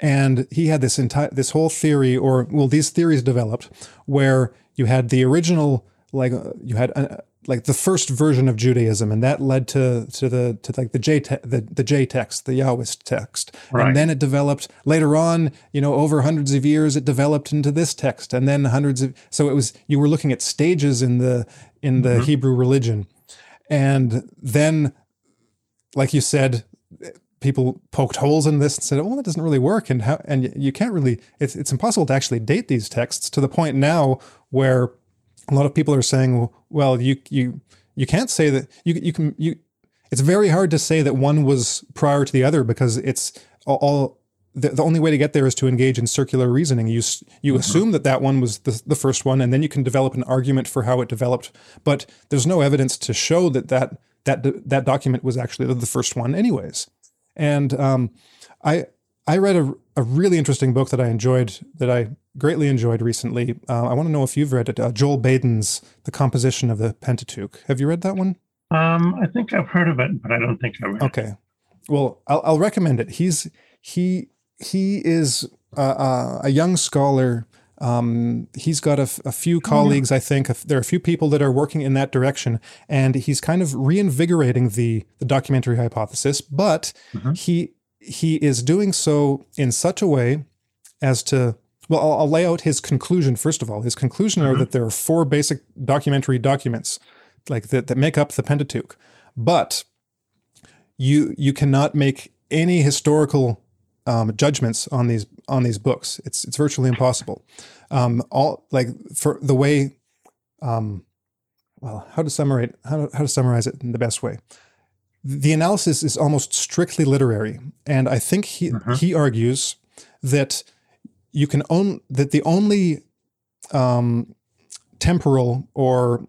and he had this entire this whole theory or well these theories developed where you had the original like uh, you had uh, like the first version of Judaism and that led to to the to like the J te- the the J text the Yahwist text Right. and then it developed later on you know over hundreds of years it developed into this text and then hundreds of so it was you were looking at stages in the in the Hebrew religion and then like you said people poked holes in this and said, "Well, that doesn't really work," and how and you can't really. It's it's impossible to actually date these texts to the point now where a lot of people are saying, well, you you you can't say that you you can you. It's very hard to say that one was prior to the other because it's all, the, the only way to get there is to engage in circular reasoning. You you mm-hmm. assume that that one was the, the first one, and then you can develop an argument for how it developed. But there's no evidence to show that that that that document was actually the first one, anyways. And um, I I read a, a really interesting book that I enjoyed that I greatly enjoyed recently. Uh, I want to know if you've read it. Uh, Joel Baden's The Composition of the Pentateuch. Have you read that one? Um, I think I've heard of it, but I don't think I read. It. Okay, well, I'll, I'll recommend it. He's he he is a, a young scholar. Um, he's got a, a few colleagues, I think. There are a few people that are working in that direction, and he's kind of reinvigorating the the documentary hypothesis. But mm-hmm. he he is doing so in such a way as to well, I'll, I'll, lay out his conclusion first of all. His conclusion mm-hmm. are that there are four basic documentary documents, like that, that make up the Pentateuch, but you you cannot make any historical um, judgments on these on these books. It's it's virtually impossible. Um, all like for the way, um, well, how to summarize how to, how to summarize it in the best way. The analysis is almost strictly literary, and I think he mm-hmm. he argues that you can own that the only um, temporal or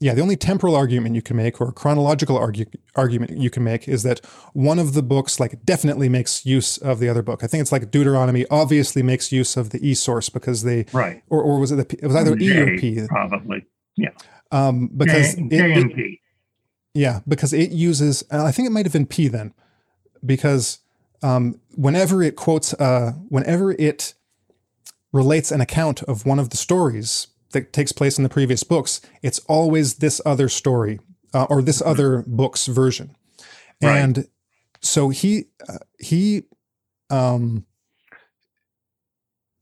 yeah, the only temporal argument you can make or chronological argue, argument you can make is that one of the books like definitely makes use of the other book. I think it's like Deuteronomy obviously makes use of the E source because they right. or, or was it the it was either J, E or P. probably. Yeah. Um, because J, J and P yeah because it uses I think it might have been P then because um, whenever it quotes uh, whenever it relates an account of one of the stories that takes place in the previous books, it's always this other story uh, or this mm-hmm. other book's version. Right. And so he uh, he um,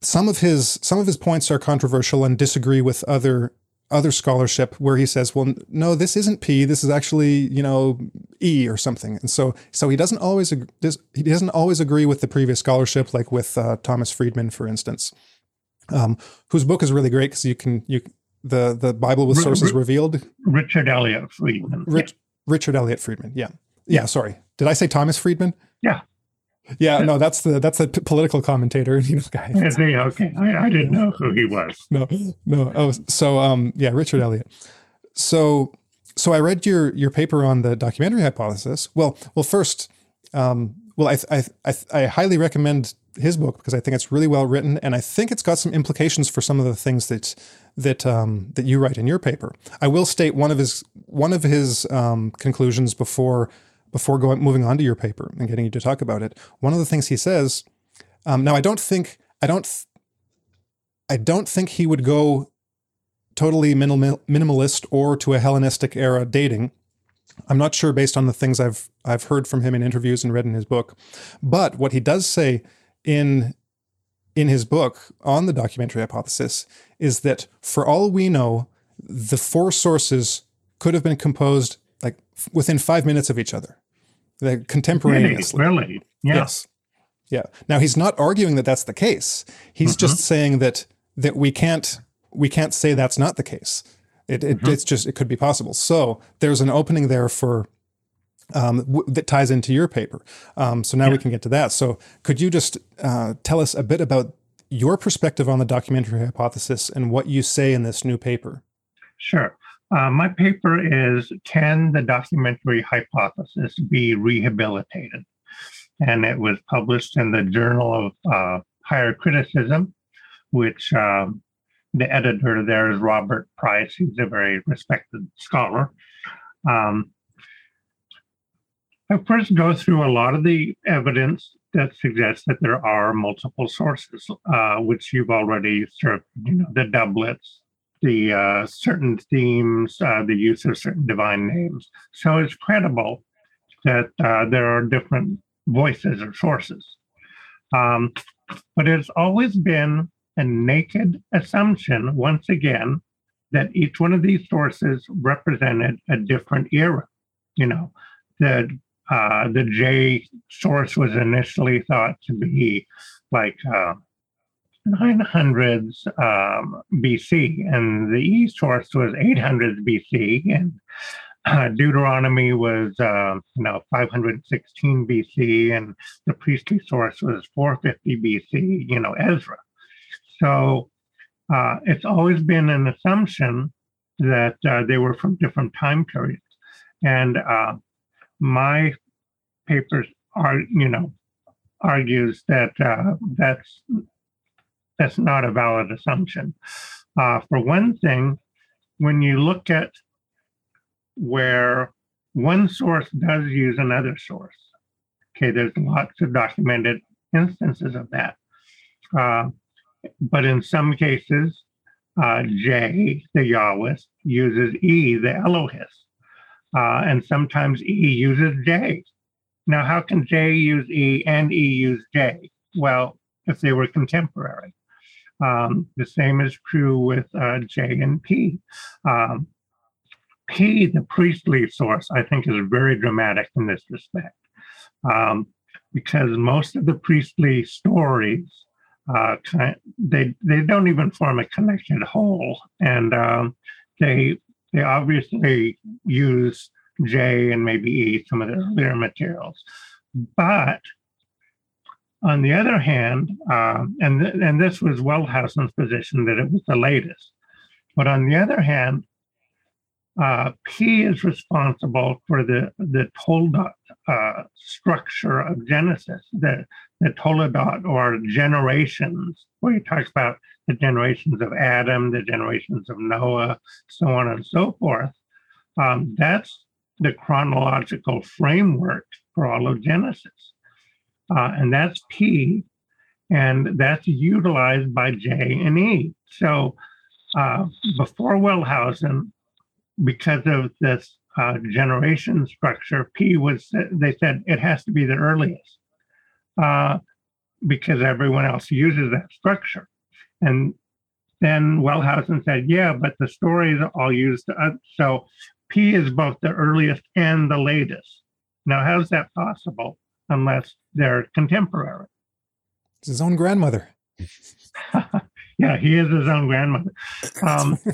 some of his some of his points are controversial and disagree with other other scholarship where he says, well, no, this isn't P. This is actually, you know, E or something. And so, so he doesn't always, he doesn't always agree with the previous scholarship, like with uh, Thomas Friedman, for instance um, whose book is really great because you can you the the Bible with sources R- revealed. Richard Elliott Friedman. Rich, yeah. Richard Elliott Friedman. Yeah. Yeah. Sorry. Did I say Thomas Friedman? Yeah. Yeah, no, that's the that's the p- political commentator, you know, guy. Is he okay? I, I didn't know who he was. No, no. Oh, so um, yeah, Richard Elliott. So, so I read your your paper on the documentary hypothesis. Well, well, first, um, well, I I I, I highly recommend his book because I think it's really well written, and I think it's got some implications for some of the things that that um, that you write in your paper. I will state one of his one of his um, conclusions before before going moving on to your paper and getting you to talk about it. One of the things he says. Um, now, I don't think I don't I don't think he would go totally minimal, minimalist or to a Hellenistic era dating. I'm not sure based on the things I've I've heard from him in interviews and read in his book. But what he does say in in his book on the documentary hypothesis is that for all we know, the four sources could have been composed like within five minutes of each other, contemporaneously. Really? really? Yeah. Yes. Yeah. Now he's not arguing that that's the case. He's mm-hmm. just saying that that we can't we can't say that's not the case. It, it mm-hmm. it's just it could be possible. So there's an opening there for um, w- that ties into your paper. Um, so now yeah. we can get to that. So could you just uh, tell us a bit about your perspective on the documentary hypothesis and what you say in this new paper? Sure. Uh, my paper is Can the Documentary Hypothesis Be Rehabilitated? And it was published in the Journal of uh, Higher Criticism, which um, the editor there is Robert Price. He's a very respected scholar. Um, I first go through a lot of the evidence that suggests that there are multiple sources, uh, which you've already sort of, you know, the doublets, the uh, certain themes, uh, the use of certain divine names. So it's credible that uh, there are different voices or sources. Um, but it's always been a naked assumption, once again, that each one of these sources represented a different era. You know, the uh, the J source was initially thought to be like uh, 900s um, BC, and the E source was 800s BC, and uh, Deuteronomy was, uh, you know, 516 BC, and the priestly source was 450 BC, you know, Ezra. So uh, it's always been an assumption that uh, they were from different time periods. And uh, my papers are, you know, argues that uh, that's that's not a valid assumption. for one thing, when you look at where one source does use another source. Okay, there's lots of documented instances of that. Uh, but in some cases, uh, J, the Yahwist, uses E, the Elohist. Uh, and sometimes E uses J. Now, how can J use E and E use J? Well, if they were contemporary. Um, the same is true with uh, J and P. Um, P, the priestly source, I think is very dramatic in this respect, um, because most of the priestly stories uh, they they don't even form a connected whole, and um, they they obviously use J and maybe E, some of the earlier materials, but on the other hand, uh, and th- and this was Wellhausen's position that it was the latest, but on the other hand, uh, P is responsible for the, the Toldot uh, structure of Genesis, the, the Toledot or generations, where he talks about the generations of Adam, the generations of Noah, so on and so forth. Um, that's the chronological framework for all of Genesis. Uh, and that's P, and that's utilized by J and E. So uh, before Wellhausen, because of this uh, generation structure, P was, they said it has to be the earliest uh, because everyone else uses that structure. And then Wellhausen said, yeah, but the stories all used. So P is both the earliest and the latest. Now, how's that possible unless they're contemporary? It's his own grandmother. yeah, he is his own grandmother. Um,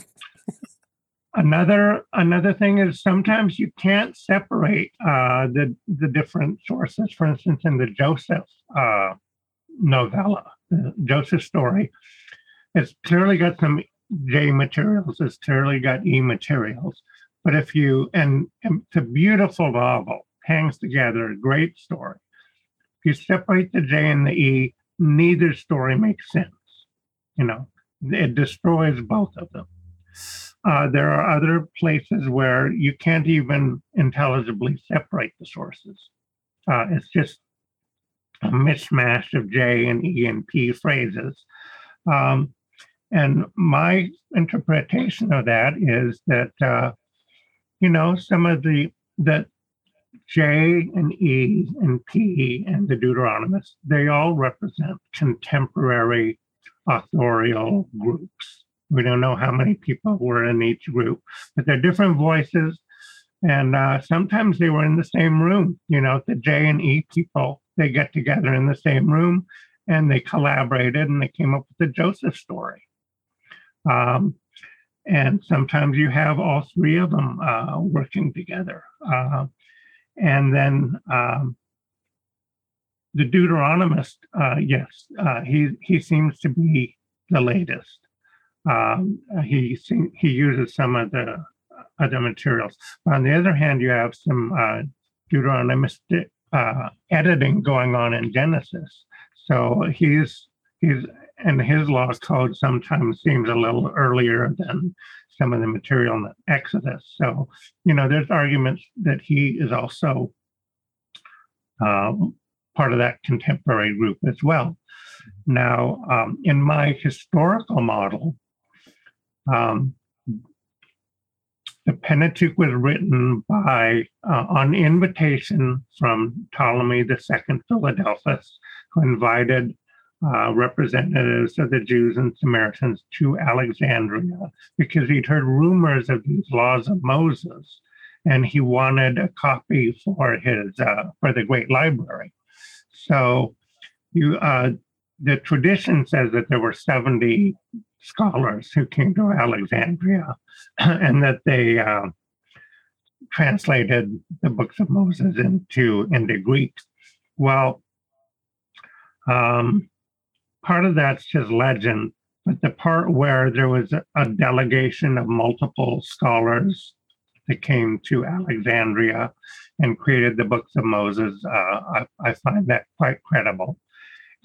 Another another thing is sometimes you can't separate uh, the the different sources. For instance, in the Joseph uh, novella, the Joseph story, it's clearly got some J materials. It's clearly got E materials. But if you and, and it's a beautiful novel, hangs together, great story. If you separate the J and the E, neither story makes sense. You know, it destroys both of them. Uh, there are other places where you can't even intelligibly separate the sources. Uh, it's just a mishmash of J and E and P phrases. Um, and my interpretation of that is that, uh, you know, some of the, that J and E and P and the Deuteronomists, they all represent contemporary authorial groups. We don't know how many people were in each group, but they're different voices. And uh, sometimes they were in the same room. You know, the J and E people, they get together in the same room and they collaborated and they came up with the Joseph story. Um, and sometimes you have all three of them uh, working together. Uh, and then um, the Deuteronomist, uh, yes, uh, he he seems to be the latest. Um, he he uses some of the other materials. On the other hand, you have some uh, Deuteronomistic uh, editing going on in Genesis. So he's he's and his law code sometimes seems a little earlier than some of the material in the Exodus. So you know, there's arguments that he is also uh, part of that contemporary group as well. Now, um, in my historical model, um, the Pentateuch was written by uh, on invitation from Ptolemy II Philadelphus, who invited uh, representatives of the Jews and Samaritans to Alexandria because he'd heard rumors of these laws of Moses, and he wanted a copy for his uh, for the Great Library. So, you uh, the tradition says that there were 70 scholars who came to Alexandria and that they uh, translated the books of Moses into, into Greek. Well, um, part of that's just legend, but the part where there was a, delegation of multiple scholars that came to Alexandria and created the books of Moses, uh, I, I, find that quite credible.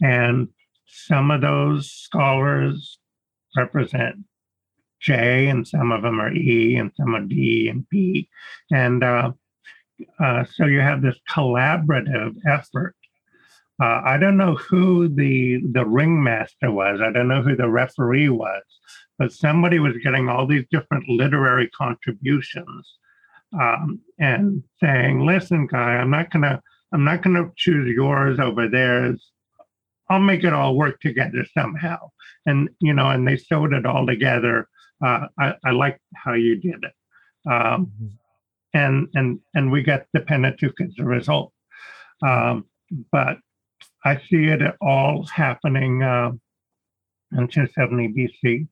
And some of those scholars represent J, and some of them are E, and some are D and P. And uh, uh, so you have this collaborative effort. Uh, I don't know who the the ringmaster was. I don't know who the referee was, but somebody was getting all these different literary contributions um, and saying, "Listen, guy, I'm not gonna I'm not gonna choose yours over theirs. I'll make it all work together somehow." And you know, and they sewed it all together. Uh, I, I like how you did it, um, mm-hmm. and and and we got the Pentateuch as a result. Um, but I see it all happening uh, in 270 BC.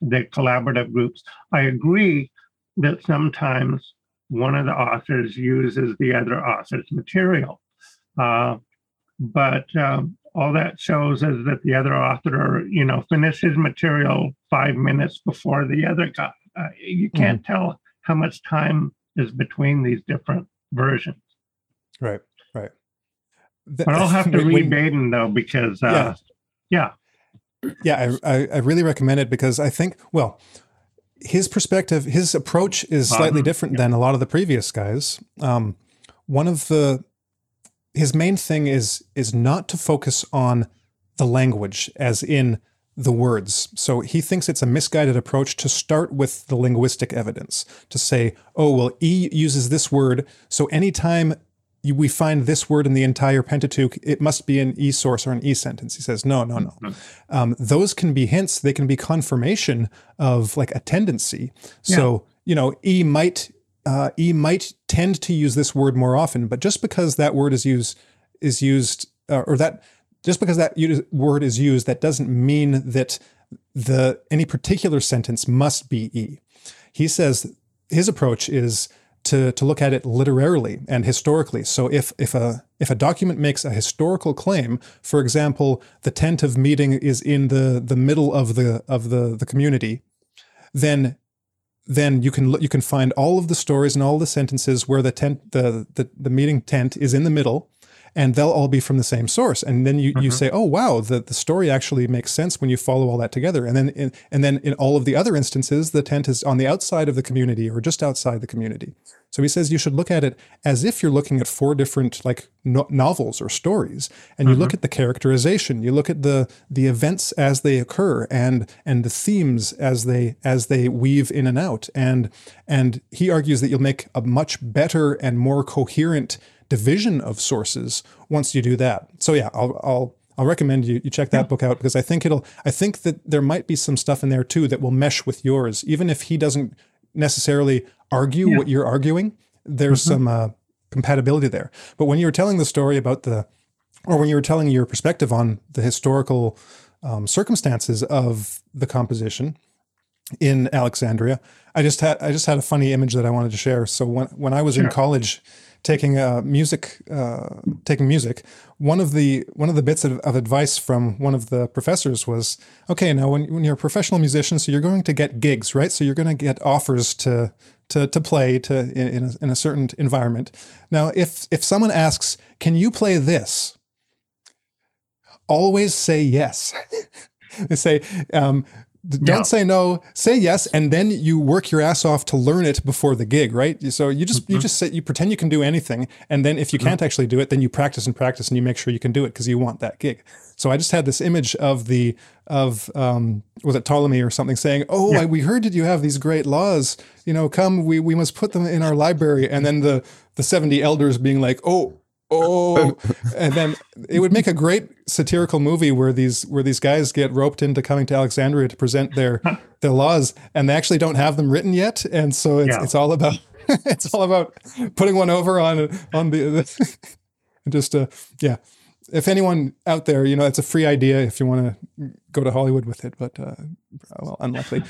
The collaborative groups. I agree that sometimes one of the authors uses the other author's material. Uh, but um, all that shows is that the other author, you know, finishes material five minutes before the other guy. Uh, you can't mm tell how much time is between these different versions. Right. The, but I'll have to read Baden though because uh, yeah, yeah, yeah. I, I I really recommend it because I think well his perspective, his approach is slightly um, different yeah. than a lot of the previous guys. Um, one of the his main thing is is not to focus on the language, as in the words. So he thinks it's a misguided approach to start with the linguistic evidence to say, oh well, E uses this word, so anytime we find this word in the entire Pentateuch, it must be an E source or an E sentence. He says, no, no, no. Mm-hmm. Um, those can be hints. They can be confirmation of like a tendency. Yeah. So, you know, E might, uh, E might tend to use this word more often, but just because that word is used, is used, uh, or that, just because that word is used, that doesn't mean that the, any particular sentence must be E. He says his approach is, to, to look at it literarily and historically. So if, if, a, if a document makes a historical claim, for example, the tent of meeting is in the, the middle of the, of the, the community, then then you can you can find all of the stories and all the sentences where the tent the, the the meeting tent is in the middle and they'll all be from the same source. And then you, mm-hmm. you say, oh wow, the, the story actually makes sense when you follow all that together. And then in, and then in all of the other instances, the tent is on the outside of the community or just outside the community. So he says you should look at it as if you're looking at four different like no- novels or stories, and you mm-hmm. look at the characterization, you look at the the events as they occur, and and the themes as they as they weave in and out, and and he argues that you'll make a much better and more coherent division of sources once you do that. So yeah, I'll, I'll I'll recommend you you check that yeah. book out because I think it'll I think that there might be some stuff in there too that will mesh with yours, even if he doesn't necessarily argue yeah. what you're arguing. There's mm-hmm. some uh, compatibility there. But when you were telling the story about the, or when you were telling your perspective on the historical um, circumstances of the composition in Alexandria, I just had I just had a funny image that I wanted to share. So when when I was sure. in college taking uh, music, uh, taking music, one of the one of the bits of, of, advice from one of the professors was, okay, now when, when you're a professional musician, so you're going to get gigs, right? So you're going to get offers to to to play to in, in a, in a certain environment. Now, if if someone asks, can you play this? Always say yes. they say, um, don't yeah. say no say yes and then you work your ass off to learn it before the gig right so you just mm-hmm. you just say you pretend you can do anything and then if you mm-hmm. can't actually do it then you practice and practice and you make sure you can do it because you want that gig so i just had this image of the of um was it ptolemy or something saying oh yeah. I, we heard that you have these great laws you know come we we must put them in our library and then the the 70 elders being like oh oh and then it would make a great satirical movie where these where these guys get roped into coming to alexandria to present their their laws and they actually don't have them written yet and so it's, yeah. it's all about it's all about putting one over on on the, the just uh yeah if anyone out there, you know, it's a free idea if you want to go to Hollywood with it, but uh, well, unlikely.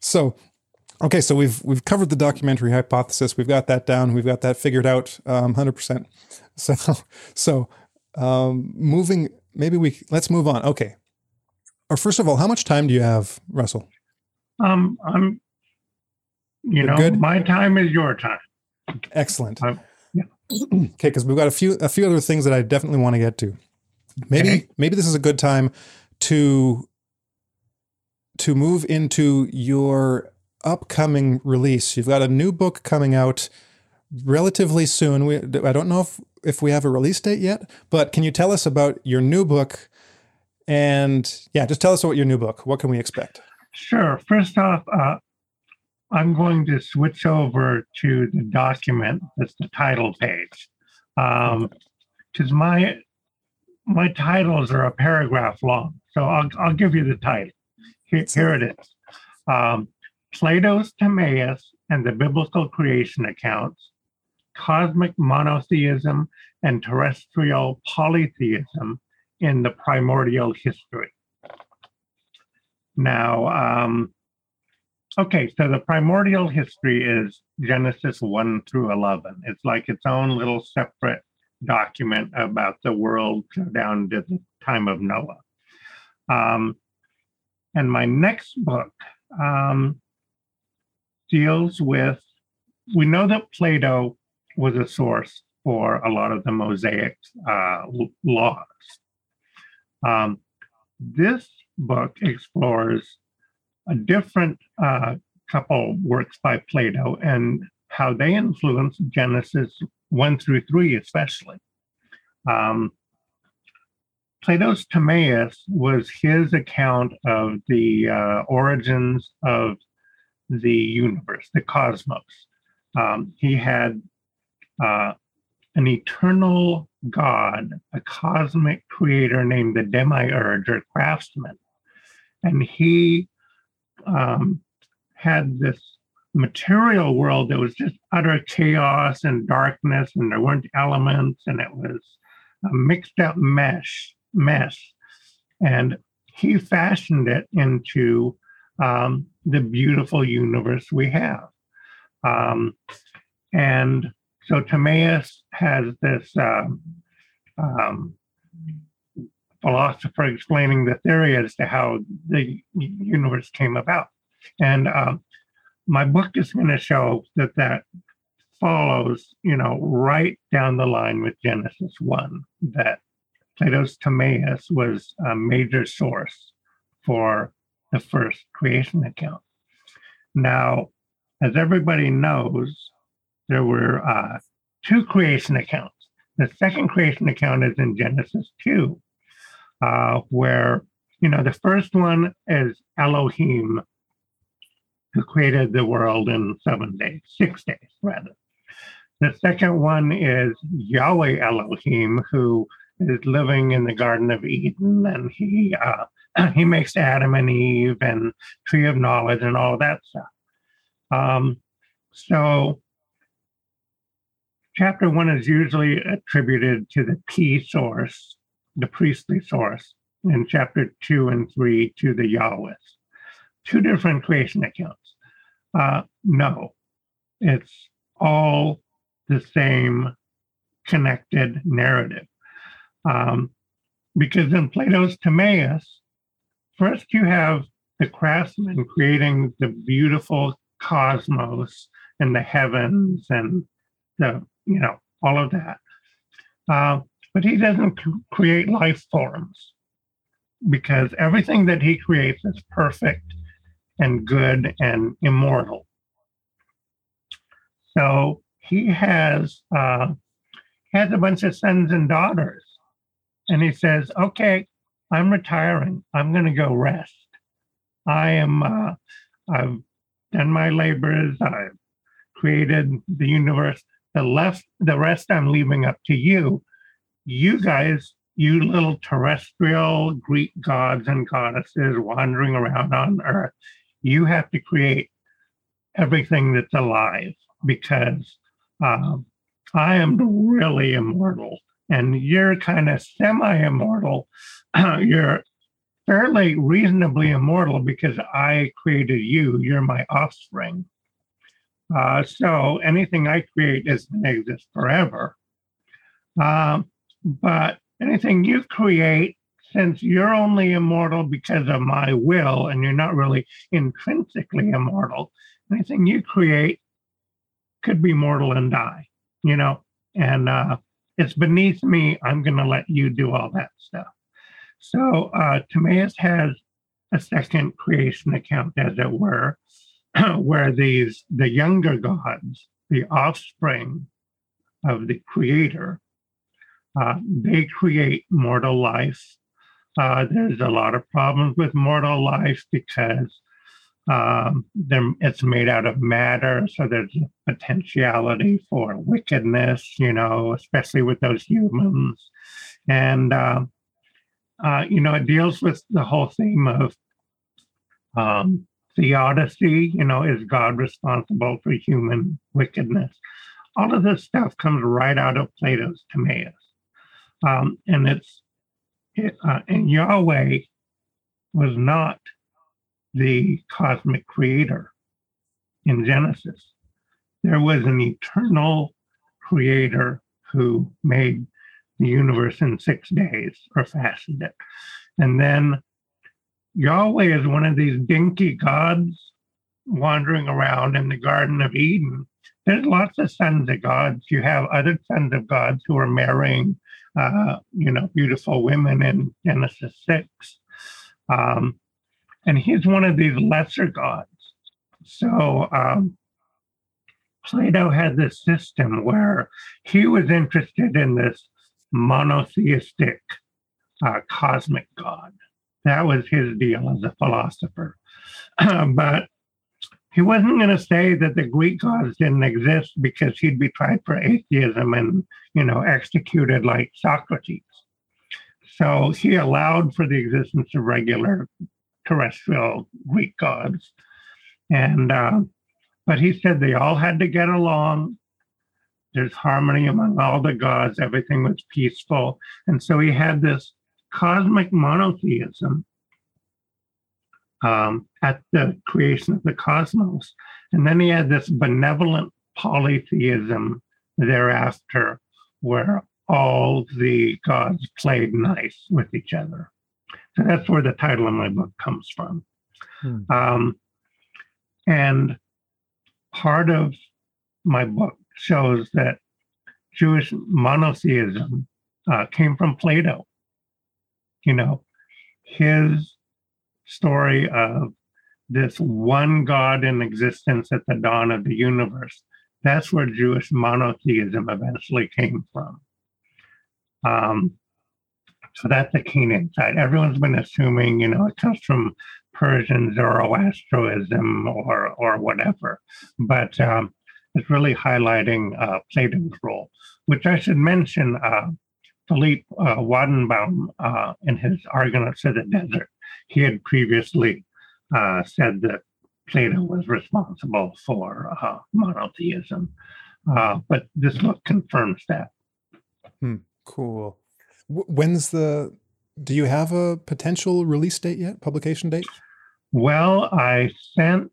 so, okay, so we've we've covered the documentary hypothesis. We've got that down. We've got that figured out, um, hundred percent. So, so um, moving. Maybe we let's move on. Okay. Or first of all, how much time do you have, Russell? Um, I'm. You You're know, good? my time is your time. Excellent. Um, yeah. okay, because we've got a few a few other things that I definitely want to get to. Maybe Okay. maybe this is a good time to to move into your upcoming release. You've got a new book coming out relatively soon. We, I don't know if if we have a release date yet, but can you tell us about your new book? And yeah, just tell us about your new book. What can we expect? Sure. First off, uh, I'm going to switch over to the document that's the title page, because my my titles are a paragraph long. So I'll I'll give you the title. Here, here it is: um, Plato's Timaeus and the Biblical Creation Accounts, Cosmic Monotheism and Terrestrial Polytheism in the Primordial History. Now, um, okay, so the primordial history is Genesis 1 through 11. It's like its own little separate document about the world down to the time of Noah. Um, and my next book um, deals with, we know that Plato was a source for a lot of the Mosaic uh, laws. Um, this book explores a different uh, couple works by Plato and how they influenced Genesis 1 through 3, especially. Um, Plato's Timaeus was his account of the uh, origins of the universe, the cosmos. Um, he had uh, an eternal God, a cosmic creator named the Demiurge or craftsman. And he um, had this material world that was just utter chaos and darkness, and there weren't elements, and it was a mixed up mesh mess. And he fashioned it into um, the beautiful universe we have. Um, and so Timaeus has this um, um, philosopher explaining the theory as to how the universe came about. And um, my book is going to show that that follows, you know, right down the line with Genesis 1, that Plato's Timaeus was a major source for the first creation account. Now, as everybody knows, there were uh, two creation accounts. The second creation account is in Genesis 2, uh, where, you know, the first one is Elohim, who created the world in seven days, six days, rather. The second one is Yahweh Elohim, who is living in the Garden of Eden, and he uh, he makes Adam and Eve and Tree of Knowledge and all that stuff. Um, so, chapter one is usually attributed to the P source, the priestly source, and chapter two and three to the Yahweh. Two different creation accounts. Uh, no, it's all the same connected narrative. Um, because in Plato's Timaeus, first you have the craftsman creating the beautiful cosmos and the heavens and the, you know, all of that. Uh, but he doesn't create life forms because everything that he creates is perfect and good and immortal. So he has uh, has a bunch of sons and daughters, and he says, "Okay, I'm retiring. I'm going to go rest. I am. Uh, I've done my labors. I've created the universe. The left, the rest, I'm leaving up to you. You guys, you little terrestrial Greek gods and goddesses wandering around on Earth, you have to create everything that's alive because." Um, I am really immortal and you're kind of semi-immortal. you're fairly reasonably immortal because I created you. You're my offspring. Uh, so anything I create is going to exist forever. Um, but anything you create, since you're only immortal because of my will and you're not really intrinsically immortal, anything you create could be mortal and die, you know? And uh, it's beneath me. I'm going to let you do all that stuff. So uh, Timaeus has a second creation account, as it were, where these the younger gods, the offspring of the creator, uh, they create mortal life. Uh, there's a lot of problems with mortal life because um, it's made out of matter, so there's a potentiality for wickedness, you know, especially with those humans. And, uh, uh, you know, it deals with the whole theme of um, theodicy, you know, is God responsible for human wickedness? All of this stuff comes right out of Plato's Timaeus. Um, and it's, it, uh, and Yahweh was not the cosmic creator in Genesis. There was an eternal creator who made the universe in six days or fashioned it. And then Yahweh is one of these dinky gods wandering around in the Garden of Eden. There's lots of sons of gods. You have other sons of gods who are marrying, uh, you know, beautiful women in Genesis 6. Um, and he's one of these lesser gods. So um, Plato had this system where he was interested in this monotheistic uh, cosmic god. That was his deal as a philosopher. but he wasn't going to say that the Greek gods didn't exist because he'd be tried for atheism and, you know, executed like Socrates. So he allowed for the existence of regular terrestrial Greek gods. And, uh, but he said they all had to get along. There's harmony among all the gods, everything was peaceful. And so he had this cosmic monotheism um, at the creation of the cosmos. And then he had this benevolent polytheism thereafter, where all the gods played nice with each other. So that's where the title of my book comes from. Hmm. Um, and part of my book shows that Jewish monotheism uh, came from Plato. You know, his story of this one God in existence at the dawn of the universe. That's where Jewish monotheism eventually came from. Um, so that's the Canaan side. Everyone's been assuming, you know, it comes from Persian Zoroastrianism or or whatever, but um, it's really highlighting uh, Plato's role, which I should mention. Uh, Philippe uh, Wajdenbaum, uh, in his Argonauts of the Desert, he had previously uh, said that Plato was responsible for uh, monotheism, uh, but this book confirms that. Hmm, cool. When's the? Do you have a potential release date yet? Publication date? Well, I sent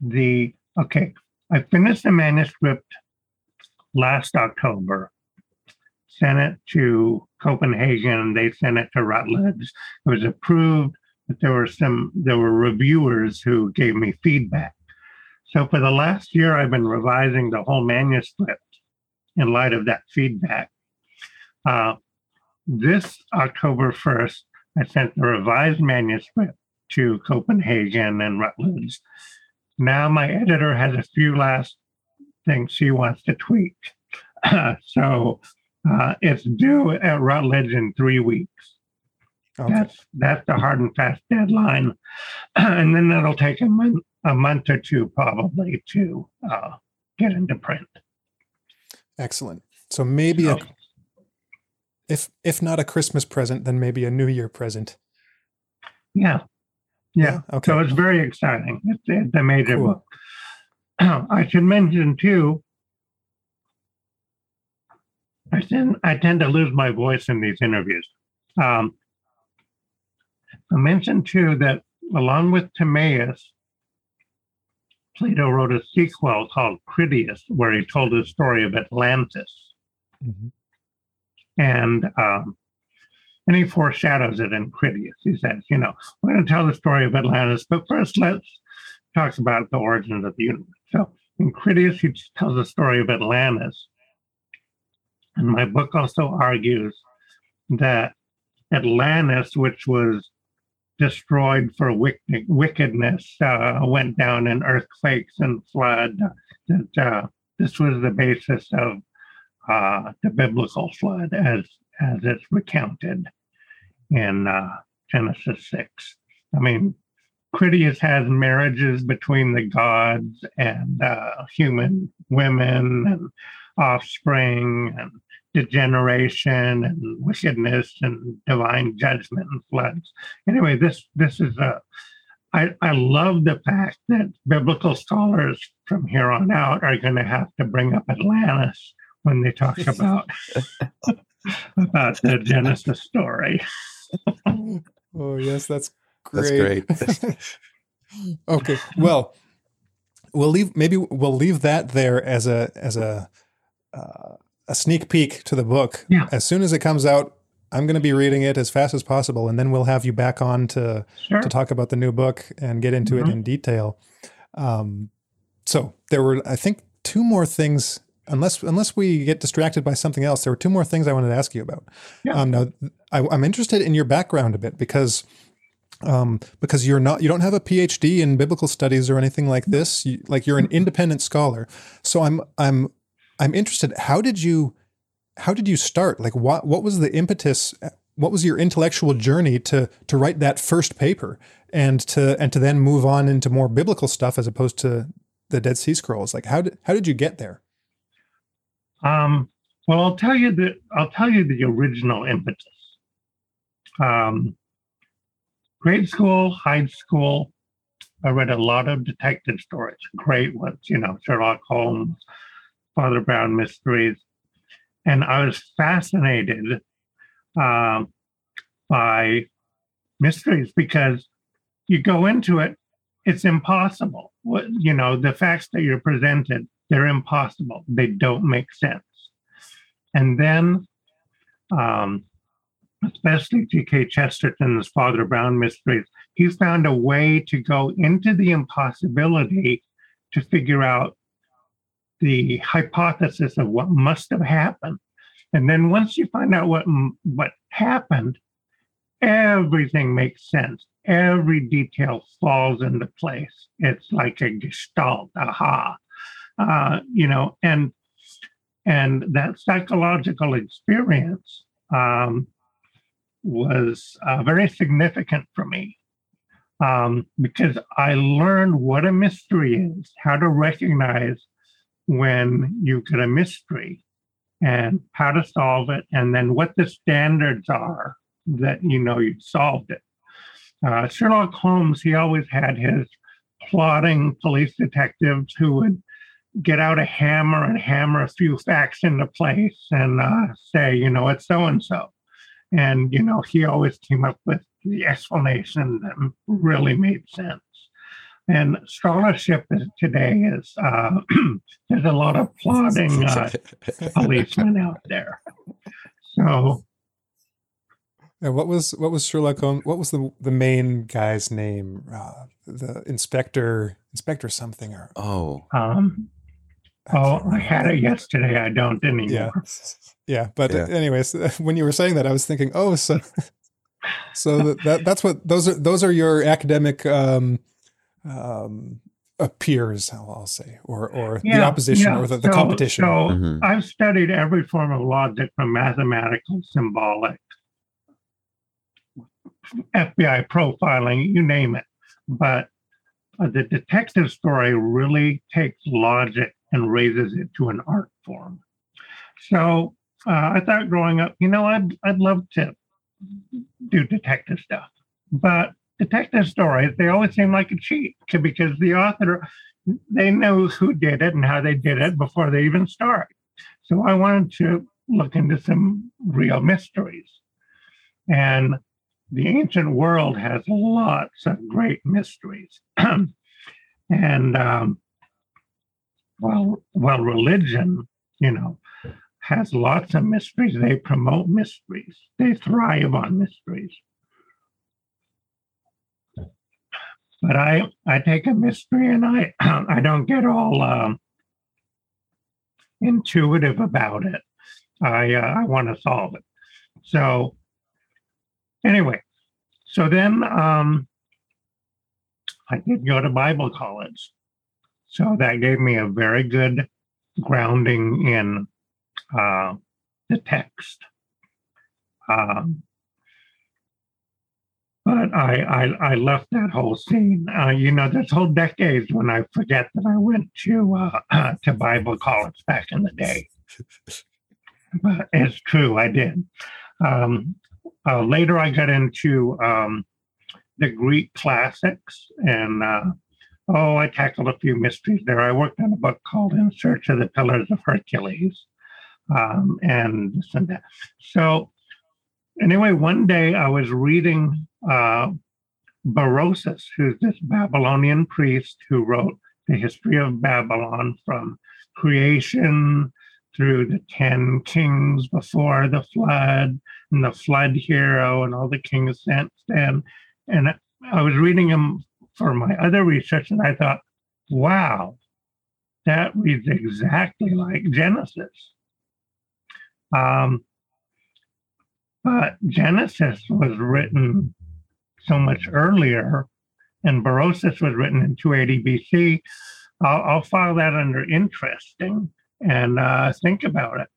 the okay. I finished the manuscript last October. Sent it to Copenhagen. They sent it to Routledge. It was approved, but there were some there were reviewers who gave me feedback. So for the last year, I've been revising the whole manuscript in light of that feedback. Uh, this October 1st, I sent the revised manuscript to Copenhagen and Routledge. Now my editor has a few last things she wants to tweak. so uh, it's due at Routledge in three weeks. Okay. That's that's the hard and fast deadline, and then that'll take a month a month or two probably to uh, get into print. Excellent. So maybe so, a if if not a Christmas present, then maybe a New Year present. Yeah, yeah. yeah? Okay. So it's very exciting. It's, it's a major cool. book. I should mention too. I tend I tend to lose my voice in these interviews. Um, I mentioned too that along with Timaeus, Plato wrote a sequel called Critias, where he told the story of Atlantis, Mhm. and um, and he foreshadows it in Critias. He says, you know, we're going to tell the story of Atlantis, but first let's talk about the origins of the universe. So in Critias, he tells the story of Atlantis, and my book also argues that Atlantis, which was destroyed for wickedness, uh, went down in earthquakes and flood. That uh, this was the basis of uh, the biblical flood, as as it's recounted in uh, Genesis six. I mean, Critias has marriages between the gods and uh, human women and offspring and degeneration and wickedness and divine judgment and floods. Anyway, this this is a I, I love the fact that biblical scholars from here on out are going to have to bring up Atlantis when they talk about about the Genesis story. Oh yes, that's great. That's great. okay, well, we'll leave. Maybe we'll leave that there as a as a uh, a sneak peek to the book. Yeah. As soon as it comes out, I'm going to be reading it as fast as possible, and then we'll have you back on to Sure. to talk about the new book and get into it Mhm. in detail. Um, so there were, I think, two more things. Unless unless we get distracted by something else, there were two more things I wanted to ask you about. Yeah. Um, now, I, I'm interested in your background a bit because um, because you're not you don't have a PhD in biblical studies or anything like this. You, like you're an independent scholar. So I'm I'm I'm interested. How did you how did you start? Like what what was the impetus? What was your intellectual journey to to write that first paper and to and to then move on into more biblical stuff as opposed to the Dead Sea Scrolls? Like how did how did you get there? Um, well, I'll tell you the I'll tell you the original impetus. Um, grade school, high school, I read a lot of detective stories, great ones, you know, Sherlock Holmes, Father Brown mysteries, and I was fascinated um, by mysteries because you go into it, it's impossible. You know, the facts that you're presented they're impossible. They don't make sense. And then, um, especially G.K. Chesterton's Father Brown Mysteries, he found a way to go into the impossibility to figure out the hypothesis of what must have happened. And then once you find out what what happened, everything makes sense. Every detail falls into place. It's like a gestalt, aha uh, you know, and and that psychological experience um, was uh, very significant for me um, because I learned what a mystery is, how to recognize when you get a mystery, and how to solve it, and then what the standards are that you know you solved it. Uh, Sherlock Holmes, he always had his plotting police detectives who would get out a hammer and hammer a few facts into place and uh, say, you know, it's so and so. And, you know, he always came up with the explanation that really made sense. And scholarship is, today is, uh, there's a lot of plotting uh, policemen out there. So, And what was what was Sherlock Holmes? What was the the main guy's name? Uh, the inspector, Inspector something or oh, um, oh, I had it yesterday. I don't anymore. yeah, yeah. But Yeah. anyways, when you were saying that, I was thinking, oh, so so that, that that's what those are. Those are your academic um, um, uh, peers, I'll, I'll say, or or the opposition yeah. or the, the So- competition. So Mhm. I've studied every form of logic from mathematical, symbolic, FBI profiling, you name it. But uh, the detective story really takes logic and raises it to an art form. So uh, I thought growing up, you know, I'd I'd love to do detective stuff, but detective stories they always seem like a cheat because the author they know who did it and how they did it before they even start. So I wanted to look into some real mysteries. And the ancient world has lots of great mysteries. and um, well, well, religion, you know, has lots of mysteries. They promote mysteries. They thrive on mysteries. But I, I take a mystery and I, I don't get all um, intuitive about it. I, uh, I want to solve it. So, anyway, so then um, I did go to Bible college. So that gave me a very good grounding in uh, the text. Um, but I, I, I left that whole scene. Uh, you know, there's whole decades when I forget that I went to uh, to Bible college back in the day. but it's true, I did. Um, uh, later, I got into um, the Greek classics, and uh, oh, I tackled a few mysteries there. I worked on a book called "In Search of the Pillars of Hercules," um, and this and that. So, anyway, one day I was reading uh, Berossus, who's this Babylonian priest who wrote the history of Babylon from creation through the 10 kings before the flood and the flood hero and all the kings since then. And I was reading him for my other research and I thought, wow, that reads exactly like Genesis. Um, but Genesis was written so much earlier, and Berossus was written in 280 BC. I'll, I'll file that under interesting and uh, think about it.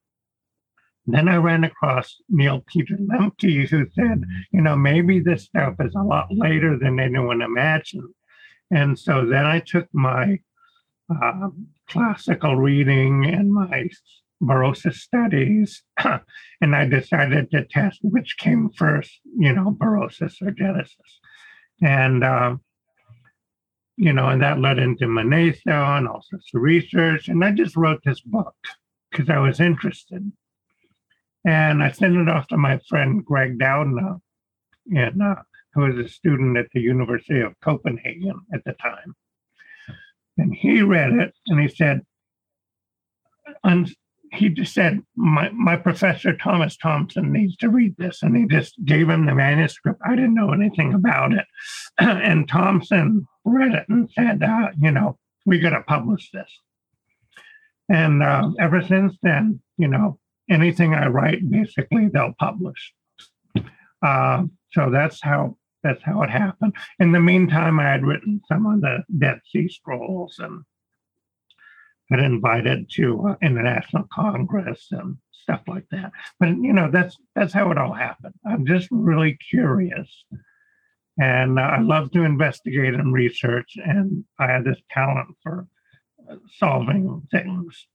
Then I ran across Neil Peter Lemche, who said, you know, maybe this stuff is a lot later than anyone imagined. And so then I took my uh, classical reading and my Berossus studies, and I decided to test which came first, you know, Berossus or Genesis. And, uh, you know, and that led into Manetho and all sorts of research. And I just wrote this book because I was interested. And I sent it off to my friend Greg and, uh, who was a student at the University of Copenhagen at the time. And he read it and he said, he just said, my, my professor, Thomas Thompson, needs to read this. And he just gave him the manuscript. I didn't know anything about it. and Thompson read it and said, uh, you know, we got to publish this. And uh, ever since then, you know, anything I write, basically they'll publish. Uh, so that's how that's how it happened. In the meantime, I had written some of the Dead Sea Scrolls and got invited to uh, international congress and stuff like that. But you know, that's that's how it all happened. I'm just really curious, and uh, I love to investigate and research, and I have this talent for solving things.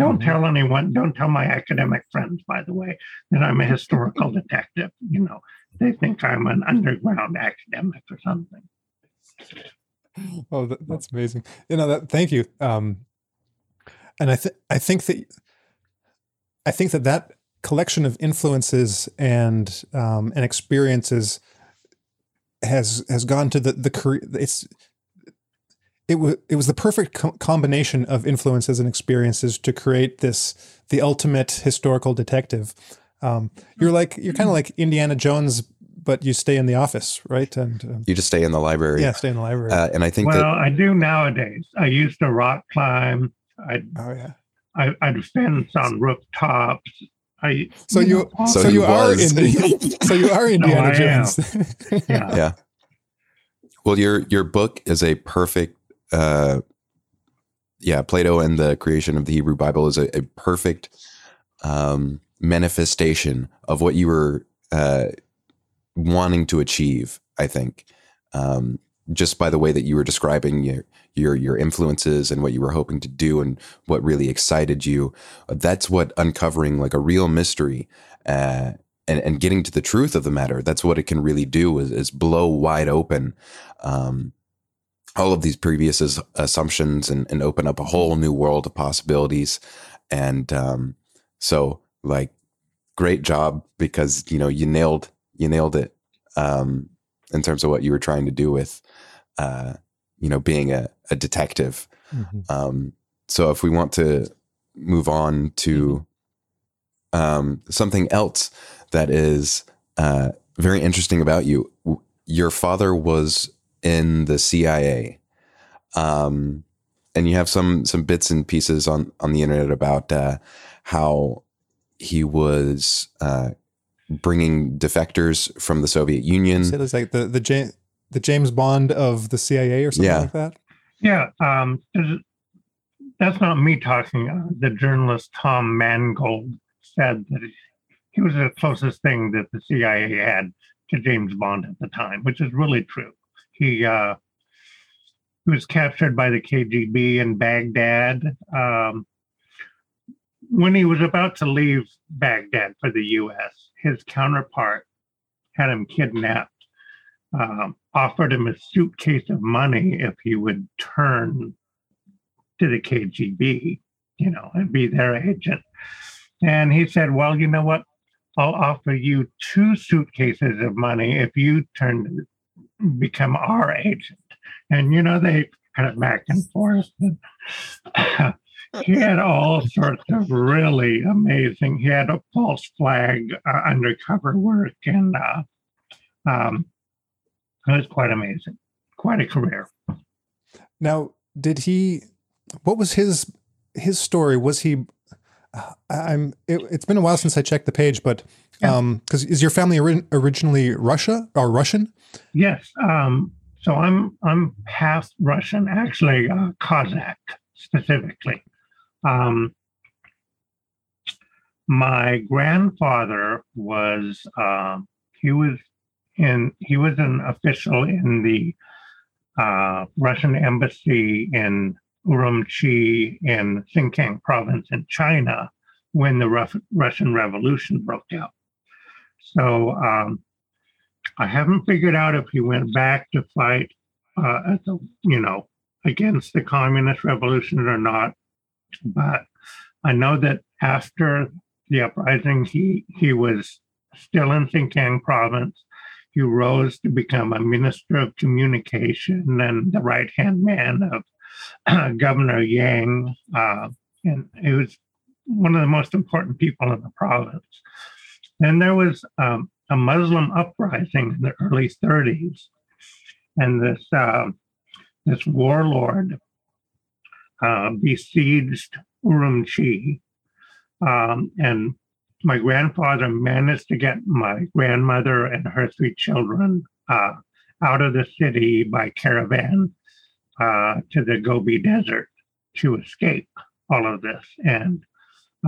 Don't mm-hmm. tell anyone. Don't tell my academic friends, by the way, that I'm a historical detective. You know, they think I'm an underground academic or something. Oh, that, that's amazing. You know that. Thank you. Um, and I think I think that I think that that collection of influences and um, and experiences has has gone to the the career it's it was it was the perfect co- combination of influences and experiences to create this the ultimate historical detective. Um, you're like you're kind of like Indiana Jones, but you stay in the office, right? And um, you just stay in the library. Yeah, stay in the library. Uh, and I think well, that, I do nowadays. I used to rock climb. I'd, oh yeah. I, I'd fence on rooftops. I, so you, know, so, so, you, you are in the, so you are Indiana no, Jones. yeah. yeah. Well, your your book is a perfect, uh, yeah. Plato and the creation of the Hebrew Bible is a, a perfect um, manifestation of what you were uh, wanting to achieve. I think, um, just by the way that you were describing your your your influences and what you were hoping to do and what really excited you. That's what uncovering like a real mystery uh, and and getting to the truth of the matter. That's what it can really do is, is blow wide open. Um, all of these previous assumptions and, and open up a whole new world of possibilities. And um, so like great job because you know you nailed you nailed it um, in terms of what you were trying to do with uh, you know being a, a detective. Mhm. Um, so if we want to move on to um, something else that is uh, very interesting about you, your father was in the CIA, um, and you have some some bits and pieces on on the internet about uh, how he was uh, bringing defectors from the Soviet Union. So it's like the the Ja- the James Bond of the CIA or something Yeah. like that. Yeah, um, that's not me talking. Uh, the journalist Tom Mangold said that he- he was the closest thing that the CIA had to James Bond at the time, which is really true. He uh, was captured by the KGB in Baghdad. Um, when he was about to leave Baghdad for the U.S., his counterpart had him kidnapped um, offered him a suitcase of money if he would turn to the KGB, you know, and be their agent. And he said, Well, you know what? I'll offer you two suitcases of money if you turn to become our agent. And, you know, they kind of back and forth. And he had all sorts of really amazing, he had a false flag uh, undercover work and, uh, um, it was quite amazing, quite a career. Now, did he? What was his his story? Was he? Uh, I'm. It, it's been a while since I checked the page, but Yeah. um, because is your family ori- originally Russia or Russian? Yes, um, so I'm I'm half Russian, actually uh, Kazakh specifically. Um, my grandfather was um, he was in he was an official in the uh, Russian embassy in Urumqi in Xinjiang province in China when the Russian Revolution broke out. So um, I haven't figured out if he went back to fight uh, at the you know against the communist revolution or not, but I know that after the uprising, he he was still in Xinjiang province. He rose to become a minister of communication and the right hand man of Governor Yang, uh, and he was one of the most important people in the province. Then there was um, a Muslim uprising in the early 30s, and this uh, this warlord uh, besieged Urumqi, um, and my grandfather managed to get my grandmother and her three children uh, out of the city by caravan uh, to the Gobi Desert to escape all of this. And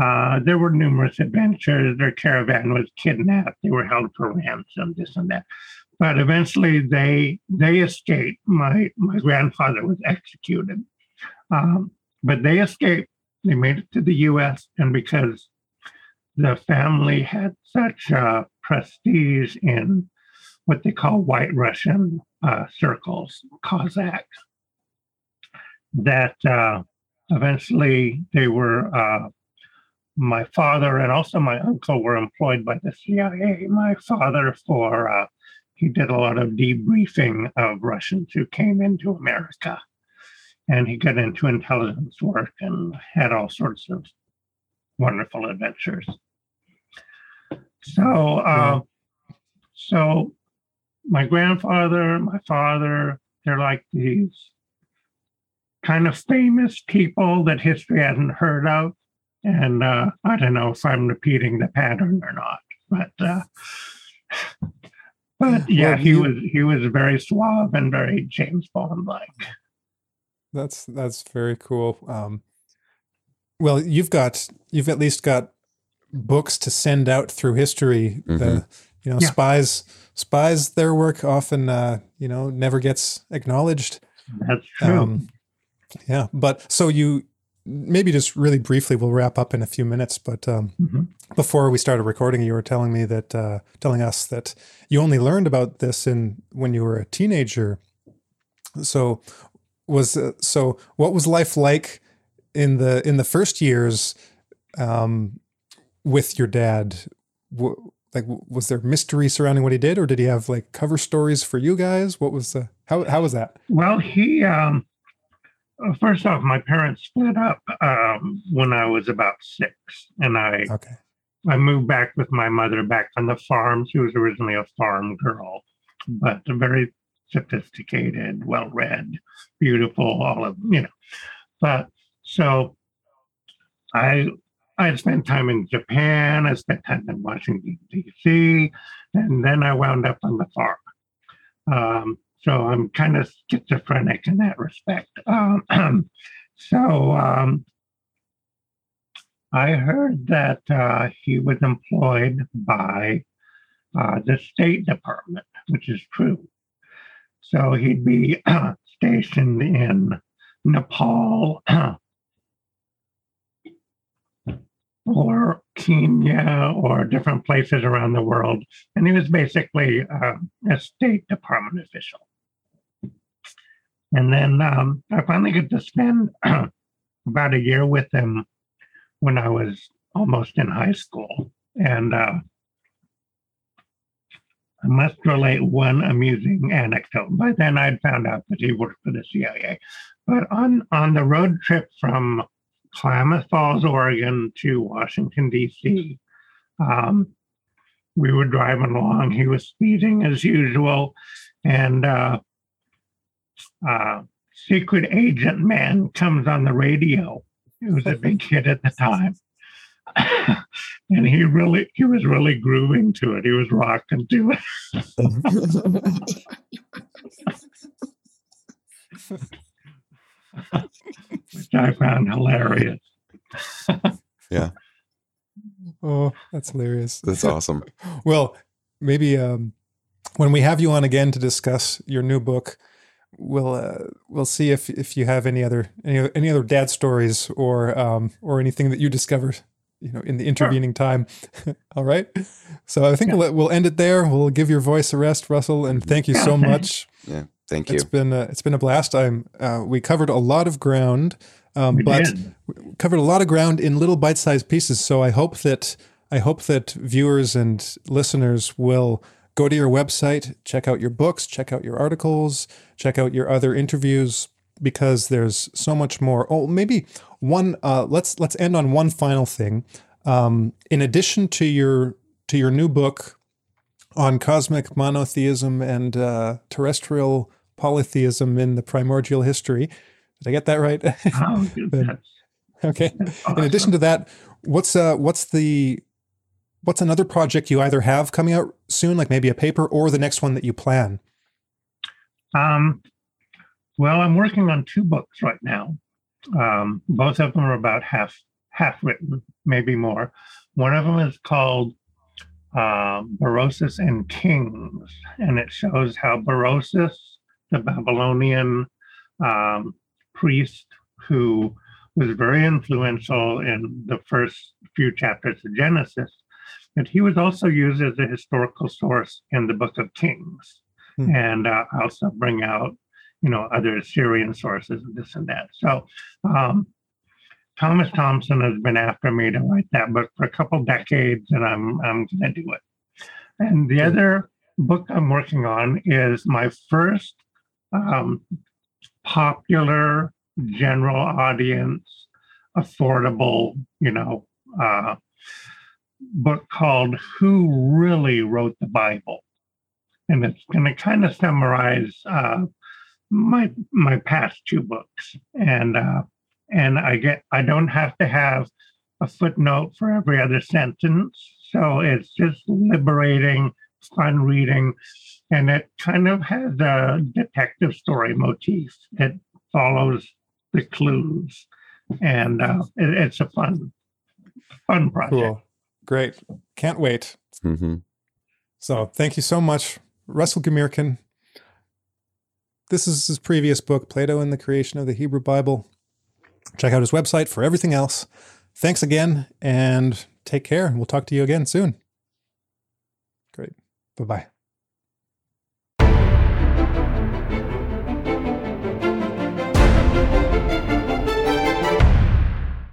uh, there were numerous adventures. Their caravan was kidnapped. They were held for ransom, this and that. But eventually, they they escaped. My my grandfather was executed, um, but they escaped. They made it to the U.S. and because the family had such prestige in what they call White Russian uh, circles, Cossacks, that uh, eventually they were uh, my father and also my uncle were employed by the CIA. My father for uh, he did a lot of debriefing of Russians who came into America, and he got into intelligence work and had all sorts of wonderful adventures. So, uh, so my grandfather, my father, they're like these kind of famous people that history hasn't heard of. And uh, I don't know if I'm repeating the pattern or not, but uh, but yeah, Well, he you- was he was very suave and very James Bond like. That's that's very cool. Um, well, you've got you've at least got books to send out through history. The Mhm. you know Yeah. spies spies their work often uh, you know never gets acknowledged. That's true. Um, yeah, but so you maybe just really briefly we'll wrap up in a few minutes. But um, Mhm. before we started recording, you were telling me that uh, telling us that you only learned about this in when you were a teenager. So was uh, so what was life like in the in the first years? Um, with your dad? like, was there mystery surrounding what he did, or did he have like cover stories for you guys? What was the how how was that? Well, he um, first off, my parents split up um, when I was about six, and I okay. I moved back with my mother back on the farm. She was originally a farm girl, but very sophisticated, well read, beautiful, all of you know. But so I I spent time in Japan, I spent time in Washington, D.C., and then I wound up on the farm. Um, so I'm kind of schizophrenic in that respect. Um, so um, I heard that uh, he was employed by uh, the State Department, which is true. So he'd be uh, stationed in Nepal or Kenya or different places around the world. And he was basically uh, a State Department official. And then um, I finally got to spend about a year with him when I was almost in high school. And uh, I must relate one amusing anecdote. By then, I'd found out that he worked for the CIA. But on, on the road trip from Klamath Falls, Oregon to Washington, D.C., um, we were driving along. He was speeding as usual. And uh, uh, secret agent man comes on the radio. He was a big hit at the time. and he really he was really grooving to it. He was rocking to it. Which I found hilarious. yeah. Oh, that's hilarious. That's awesome. well, maybe um, when we have you on again to discuss your new book, we'll uh, we'll see if if you have any other any any other dad stories or um or anything that you discover you know in the intervening sure. time. All right? So i think yeah. we'll, we'll end it there. We'll give your voice a rest russell and thank you so much. Yeah thank you. It's been a, it's been a blast. I'm uh, we covered a lot of ground um, but covered a lot of ground in little bite-sized pieces. So i hope that i hope that viewers and listeners will go to your website, check out your books, check out your articles, check out your other interviews because there's so much more. Oh, maybe one. Uh, let's let's end on one final thing. Um, in addition to your to your new book on cosmic monotheism and uh, terrestrial polytheism in the primordial history, did I get that right? Oh, okay. Awesome. In addition to that, what's uh, what's the what's another project you either have coming out soon, like maybe a paper, or the next one that you plan? Um, well, I'm working on two books right now. Um, both of them are about half half written, maybe more. One of them is called uh, and Kings, and it shows how Berossus, the Babylonian um, priest who was very influential in the first few chapters of Genesis, and he was also used as a historical source in the Book of Kings, hmm. and uh, also bring out, you know, other Syrian sources and this and that. So um, Thomas Thompson has been after me to write that book for a couple decades, and I'm I'm going to do it. And the other book I'm working on is my first um, popular general audience, affordable, you know, uh, book called Who Really Wrote the Bible? And it's going to kind of summarize uh, my my past two books. And uh, and I get I don't have to have a footnote for every other sentence. So it's just liberating, fun reading. And it kind of has a detective story motif that follows the clues. And uh, it, it's a fun, fun project. Cool. Great. Can't wait. Mm-hmm. So thank you so much, Russell Gmirkin. This is his previous book, Plato and the Creation of the Hebrew Bible. Check out his website for everything else. Thanks again and take care. We'll talk to you again soon. Great. Bye bye.